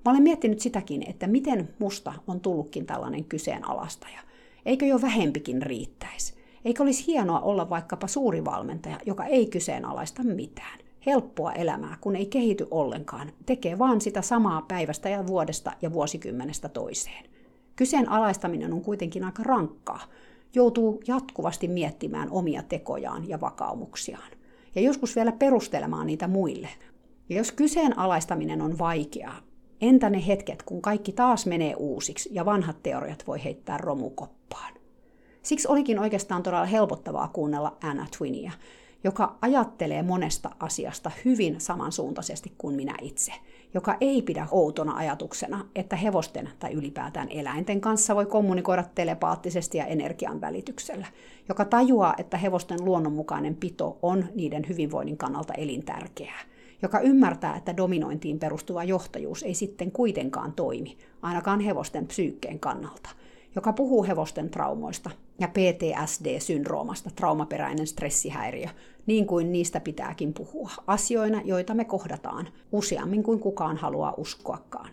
Mä olen miettinyt sitäkin, että miten musta on tullutkin tällainen kyseenalaistaja. Eikö jo vähempikin riittäisi? Eikö olisi hienoa olla vaikkapa suuri valmentaja, joka ei kyseenalaista mitään? Helppoa elämää, kun ei kehity ollenkaan. Tekee vaan sitä samaa päivästä ja vuodesta ja vuosikymmenestä toiseen. Kyseenalaistaminen on kuitenkin aika rankkaa. Joutuu jatkuvasti miettimään omia tekojaan ja vakaumuksiaan. Ja joskus vielä perustelemaan niitä muille. Ja jos kyseenalaistaminen on vaikeaa, entä ne hetket, kun kaikki taas menee uusiksi ja vanhat teoriat voi heittää romukoppaan? Siksi olikin oikeastaan todella helpottavaa kuunnella Anna Twinia, joka ajattelee monesta asiasta hyvin samansuuntaisesti kuin minä itse, joka ei pidä outona ajatuksena, että hevosten tai ylipäätään eläinten kanssa voi kommunikoida telepaattisesti ja energian välityksellä, joka tajuaa, että hevosten luonnonmukainen pito on niiden hyvinvoinnin kannalta elintärkeää, joka ymmärtää, että dominointiin perustuva johtajuus ei sitten kuitenkaan toimi, ainakaan hevosten psyykkeen kannalta – joka puhuu hevosten traumoista ja PTSD-syndroomasta, traumaperäinen stressihäiriö, niin kuin niistä pitääkin puhua, asioina, joita me kohdataan useammin kuin kukaan haluaa uskoakaan.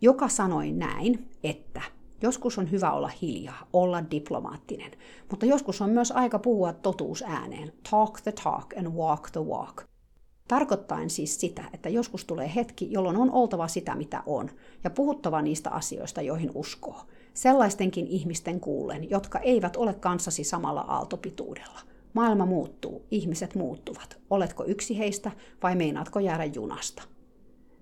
Joka sanoi näin, että joskus on hyvä olla hiljaa, olla diplomaattinen, mutta joskus on myös aika puhua totuus ääneen, talk the talk and walk the walk. Tarkoittaen siis sitä, että joskus tulee hetki, jolloin on oltava sitä, mitä on, ja puhuttava niistä asioista, joihin uskoo. Sellaistenkin ihmisten kuullen, jotka eivät ole kanssasi samalla aaltopituudella. Maailma muuttuu, ihmiset muuttuvat. Oletko yksi heistä vai meinaatko jäädä junasta?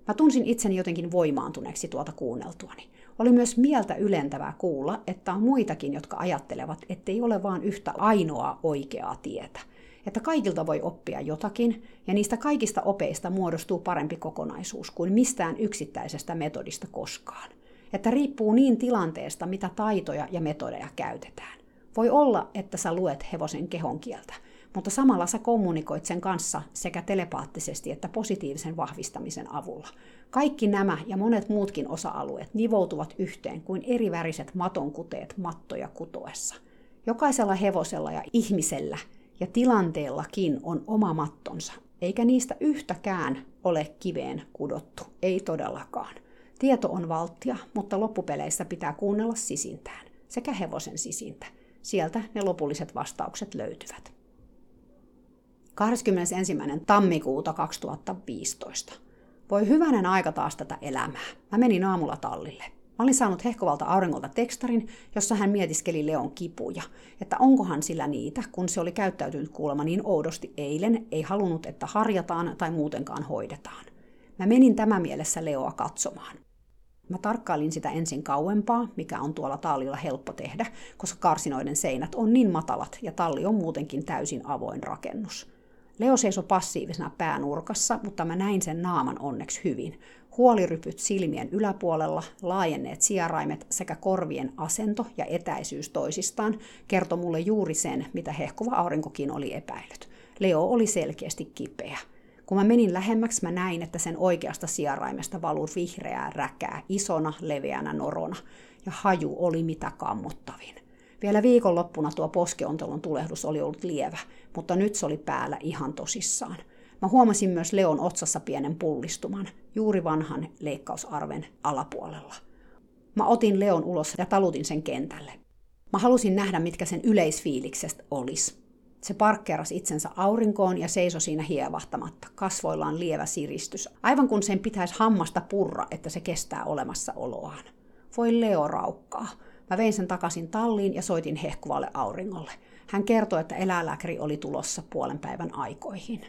Mä tunsin itseni jotenkin voimaantuneeksi tuota kuunneltuani. Oli myös mieltä ylentävää kuulla, että on muitakin, jotka ajattelevat, ettei ole vain yhtä ainoaa oikeaa tietä. Että kaikilta voi oppia jotakin, ja niistä kaikista opeista muodostuu parempi kokonaisuus kuin mistään yksittäisestä metodista koskaan. Että riippuu niin tilanteesta, mitä taitoja ja metodeja käytetään. Voi olla, että sä luet hevosen kehon kieltä, mutta samalla sä kommunikoit sen kanssa sekä telepaattisesti että positiivisen vahvistamisen avulla. Kaikki nämä ja monet muutkin osa-alueet nivoutuvat yhteen kuin eriväriset matonkuteet mattoja kutoessa. Jokaisella hevosella ja ihmisellä ja tilanteellakin on oma mattonsa, eikä niistä yhtäkään ole kiveen kudottu, ei todellakaan. Tieto on valttia, mutta loppupeleissä pitää kuunnella sisintään, sekä hevosen sisintä. Sieltä ne lopulliset vastaukset löytyvät. 21. tammikuuta 2015. Voi hyvänen aika taas tätä elämää. Mä menin aamulla tallille. Mä olin saanut hehkovalta auringolta tekstarin, jossa hän mietiskeli Leon kipuja, että onkohan sillä niitä, kun se oli käyttäytynyt kuulemma niin oudosti eilen, ei halunnut, että harjataan tai muutenkaan hoidetaan. Mä menin tämä mielessä Leoa katsomaan. Mä tarkkailin sitä ensin kauempaa, mikä on tuolla tallilla helppo tehdä, koska karsinoiden seinät on niin matalat ja talli on muutenkin täysin avoin rakennus. Leo seisoi passiivisena päänurkassa, mutta mä näin sen naaman onneksi hyvin. Huolirypyt silmien yläpuolella, laajenneet sieraimet sekä korvien asento ja etäisyys toisistaan kertoi mulle juuri sen, mitä hehkuva aurinkokin oli epäillyt. Leo oli selkeästi kipeä. Kun mä menin lähemmäksi, mä näin, että sen oikeasta sijaraimesta valui vihreää räkää, isona, leveänä norona, ja haju oli mitä kammottavin. Vielä viikonloppuna tuo poskeontelon tulehdus oli ollut lievä, mutta nyt se oli päällä ihan tosissaan. Mä huomasin myös Leon otsassa pienen pullistuman, juuri vanhan leikkausarven alapuolella. Mä otin Leon ulos ja talutin sen kentälle. Mä halusin nähdä, mitkä sen yleisfiiliksestä olisi. Se parkkeerasi itsensä aurinkoon ja seisoi siinä hievahtamatta, kasvoillaan lievä siristys, aivan kun sen pitäisi hammasta purra, että se kestää olemassaoloaan. Voi Leo raukkaa. Mä vein sen takaisin talliin ja soitin hehkuvalle auringolle. Hän kertoi, että eläinlääkäri oli tulossa puolen päivän aikoihin.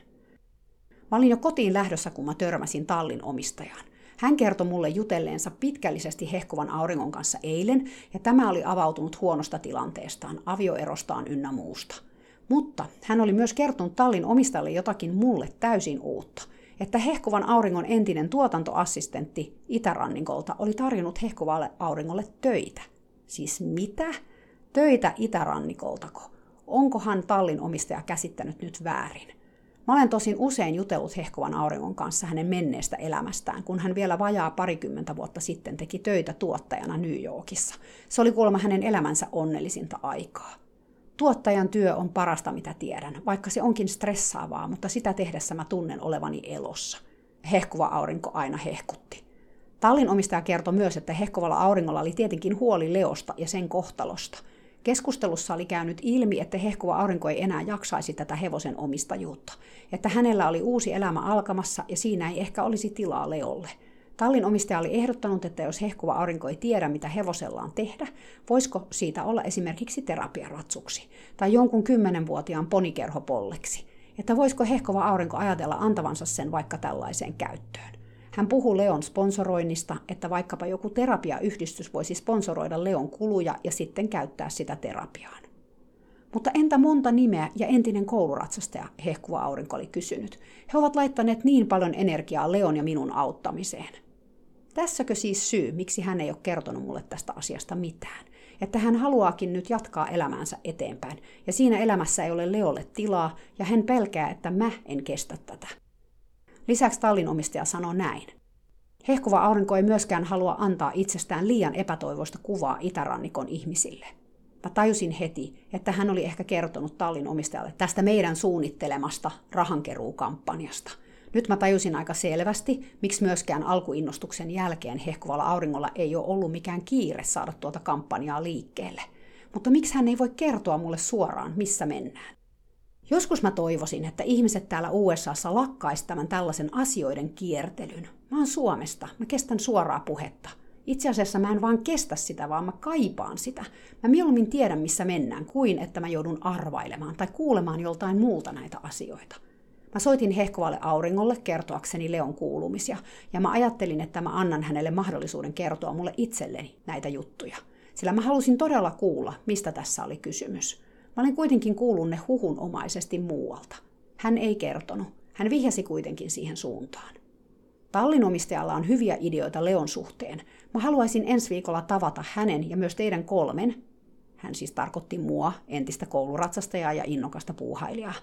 Mä olin jo kotiin lähdössä, kun mä törmäsin tallin omistajaan. Hän kertoi mulle jutelleensa pitkällisesti hehkuvan auringon kanssa eilen, ja tämä oli avautunut huonosta tilanteestaan, avioerostaan ynnä muusta. Mutta hän oli myös kertonut tallin omistajalle jotakin mulle täysin uutta, että hehkuvan auringon entinen tuotantoassistentti Itärannikolta oli tarjonnut hehkuvalle auringolle töitä. Siis mitä? Töitä Itärannikoltako? Onkohan tallin omistaja käsittänyt nyt väärin? Mä olen tosin usein jutellut hehkuvan auringon kanssa hänen menneestä elämästään, kun hän vielä vajaa parikymmentä vuotta sitten teki töitä tuottajana New Yorkissa. Se oli kuulemma hänen elämänsä onnellisinta aikaa. Tuottajan työ on parasta, mitä tiedän, vaikka se onkin stressaavaa, mutta sitä tehdessä mä tunnen olevani elossa. Hehkuva aurinko aina hehkutti. Tallin omistaja kertoi myös, että hehkuvalla auringolla oli tietenkin huoli Leosta ja sen kohtalosta – Keskustelussa oli käynyt ilmi, että hehkuva aurinko ei enää jaksaisi tätä hevosen omistajuutta, että hänellä oli uusi elämä alkamassa ja siinä ei ehkä olisi tilaa Leolle. Tallin omistaja oli ehdottanut, että jos hehkuva aurinko ei tiedä, mitä hevosellaan tehdä, voisiko siitä olla esimerkiksi terapiaratsuksi tai jonkun kymmenenvuotiaan ponikerhopolleksi, että voisiko hehkuva aurinko ajatella antavansa sen vaikka tällaiseen käyttöön. Hän puhuu Leon sponsoroinnista, että vaikkapa joku terapiayhdistys voisi sponsoroida Leon kuluja ja sitten käyttää sitä terapiaan. Mutta entä monta nimeä ja entinen kouluratsastaja, hehkuva aurinko oli kysynyt. He ovat laittaneet niin paljon energiaa Leon ja minun auttamiseen. Tässäkö siis syy, miksi hän ei ole kertonut mulle tästä asiasta mitään? Että hän haluaakin nyt jatkaa elämäänsä eteenpäin, ja siinä elämässä ei ole Leolle tilaa, ja hän pelkää, että mä en kestä tätä. Lisäksi tallin omistaja sanoi näin. Hehkuva aurinko ei myöskään halua antaa itsestään liian epätoivoista kuvaa itärannikon ihmisille. Mä tajusin heti, että hän oli ehkä kertonut tallin omistajalle tästä meidän suunnittelemasta rahankeruukampanjasta. Nyt mä tajusin aika selvästi, miksi myöskään alkuinnostuksen jälkeen hehkuvalla auringolla ei ole ollut mikään kiire saada tuota kampanjaa liikkeelle. Mutta miksi hän ei voi kertoa mulle suoraan, missä mennään? Joskus mä toivoisin, että ihmiset täällä USAssa lakkaisi tämän tällaisen asioiden kiertelyn. Mä oon Suomesta, mä kestän suoraa puhetta. Itse asiassa mä en vaan kestä sitä, vaan mä kaipaan sitä. Mä mieluummin tiedän, missä mennään, kuin että mä joudun arvailemaan tai kuulemaan joltain muulta näitä asioita. Mä soitin hehkovalle auringolle kertoakseni Leon kuulumisia, ja mä ajattelin, että mä annan hänelle mahdollisuuden kertoa mulle itselleni näitä juttuja. Sillä mä halusin todella kuulla, mistä tässä oli kysymys. Mä olin kuitenkin kuullut ne huhunomaisesti muualta. Hän ei kertonut. Hän vihjasi kuitenkin siihen suuntaan. Tallin omistajalla on hyviä ideoita Leon suhteen. Mä haluaisin ensi viikolla tavata hänen ja myös teidän kolmen, hän siis tarkoitti mua, entistä kouluratsastajaa ja innokasta puuhailijaa,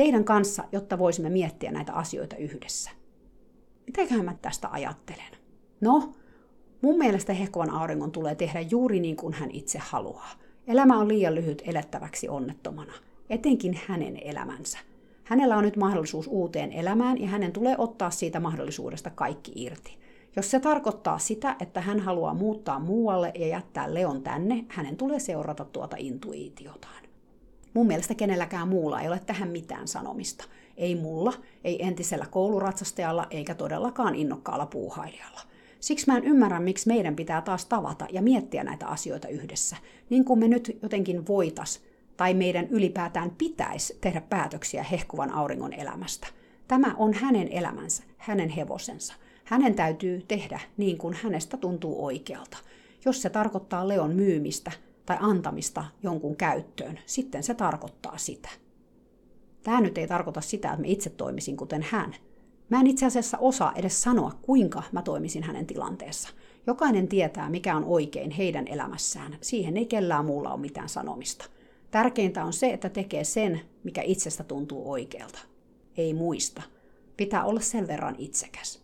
teidän kanssa, jotta voisimme miettiä näitä asioita yhdessä. Mitäköhän mä tästä ajattelen? No, mun mielestä hehkovan auringon tulee tehdä juuri niin kuin hän itse haluaa. Elämä on liian lyhyt elettäväksi onnettomana, etenkin hänen elämänsä. Hänellä on nyt mahdollisuus uuteen elämään ja hänen tulee ottaa siitä mahdollisuudesta kaikki irti. Jos se tarkoittaa sitä, että hän haluaa muuttaa muualle ja jättää Leon tänne, hänen tulee seurata tuota intuitiotaan. Mun mielestä kenelläkään muulla ei ole tähän mitään sanomista. Ei mulla, ei entisellä kouluratsastajalla eikä todellakaan innokkaalla puuhailijalla. Siksi mä en ymmärrä, miksi meidän pitää taas tavata ja miettiä näitä asioita yhdessä, niin kuin me nyt jotenkin voitas tai meidän ylipäätään pitäisi tehdä päätöksiä hehkuvan auringon elämästä. Tämä on hänen elämänsä, hänen hevosensa. Hänen täytyy tehdä niin kuin hänestä tuntuu oikealta. Jos se tarkoittaa Leon myymistä tai antamista jonkun käyttöön, sitten se tarkoittaa sitä. Tämä nyt ei tarkoita sitä, että me itse toimisin kuten hän – Mä en itse asiassa osaa edes sanoa, kuinka mä toimisin hänen tilanteessa. Jokainen tietää, mikä on oikein heidän elämässään. Siihen ei kellään muulla ole mitään sanomista. Tärkeintä on se, että tekee sen, mikä itsestä tuntuu oikealta. Ei muista. Pitää olla sen verran itsekäs.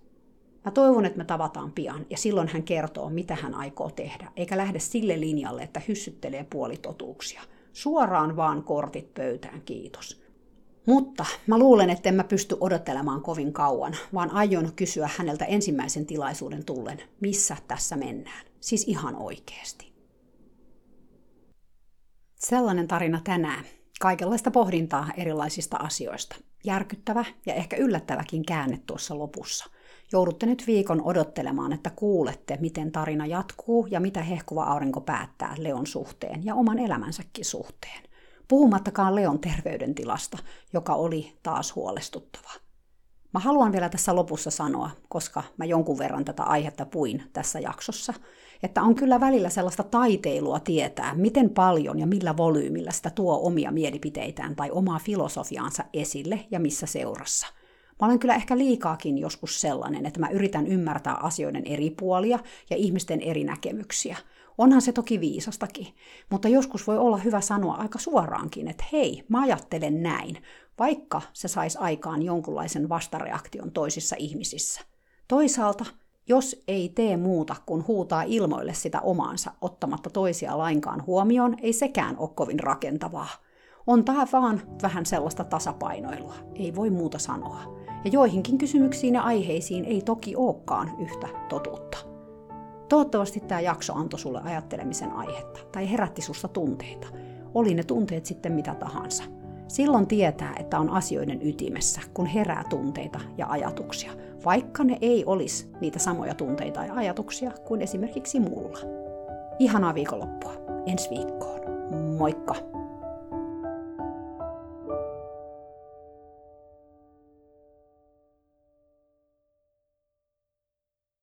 Mä toivon, että me tavataan pian ja silloin hän kertoo, mitä hän aikoo tehdä, eikä lähde sille linjalle, että hyssyttelee puolitotuuksia. Suoraan vaan kortit pöytään, kiitos. Mutta mä luulen, että en mä pysty odottelemaan kovin kauan, vaan aion kysyä häneltä ensimmäisen tilaisuuden tullen, missä tässä mennään. Siis ihan oikeasti. Sellainen tarina tänään. Kaikenlaista pohdintaa erilaisista asioista. Järkyttävä ja ehkä yllättäväkin käänne tuossa lopussa. Joudutte nyt viikon odottelemaan, että kuulette, miten tarina jatkuu ja mitä hehkuva aurinko päättää Leon suhteen ja oman elämänsäkin suhteen. Puhumattakaan Leon terveydentilasta, joka oli taas huolestuttava. Mä haluan vielä tässä lopussa sanoa, koska mä jonkun verran tätä aihetta puin tässä jaksossa, että on kyllä välillä sellaista taiteilua tietää, miten paljon ja millä volyymilla sitä tuo omia mielipiteitään tai omaa filosofiaansa esille ja missä seurassa. Mä olen kyllä ehkä liikaakin joskus sellainen, että mä yritän ymmärtää asioiden eri puolia ja ihmisten eri näkemyksiä. Onhan se toki viisastakin, mutta joskus voi olla hyvä sanoa aika suoraankin, että hei, mä ajattelen näin, vaikka se saisi aikaan jonkunlaisen vastareaktion toisissa ihmisissä. Toisaalta, jos ei tee muuta kuin huutaa ilmoille sitä omaansa ottamatta toisia lainkaan huomioon, ei sekään ole kovin rakentavaa. On tämä vaan vähän sellaista tasapainoilua, ei voi muuta sanoa. Ja joihinkin kysymyksiin ja aiheisiin ei toki olekaan yhtä totuutta. Toivottavasti tämä jakso antoi sulle ajattelemisen aihetta tai herätti susta tunteita. Oli ne tunteet sitten mitä tahansa. Silloin tietää, että on asioiden ytimessä, kun herää tunteita ja ajatuksia, vaikka ne ei olisi niitä samoja tunteita ja ajatuksia kuin esimerkiksi mulla. Ihanaa viikonloppua. Ensi viikkoon. Moikka!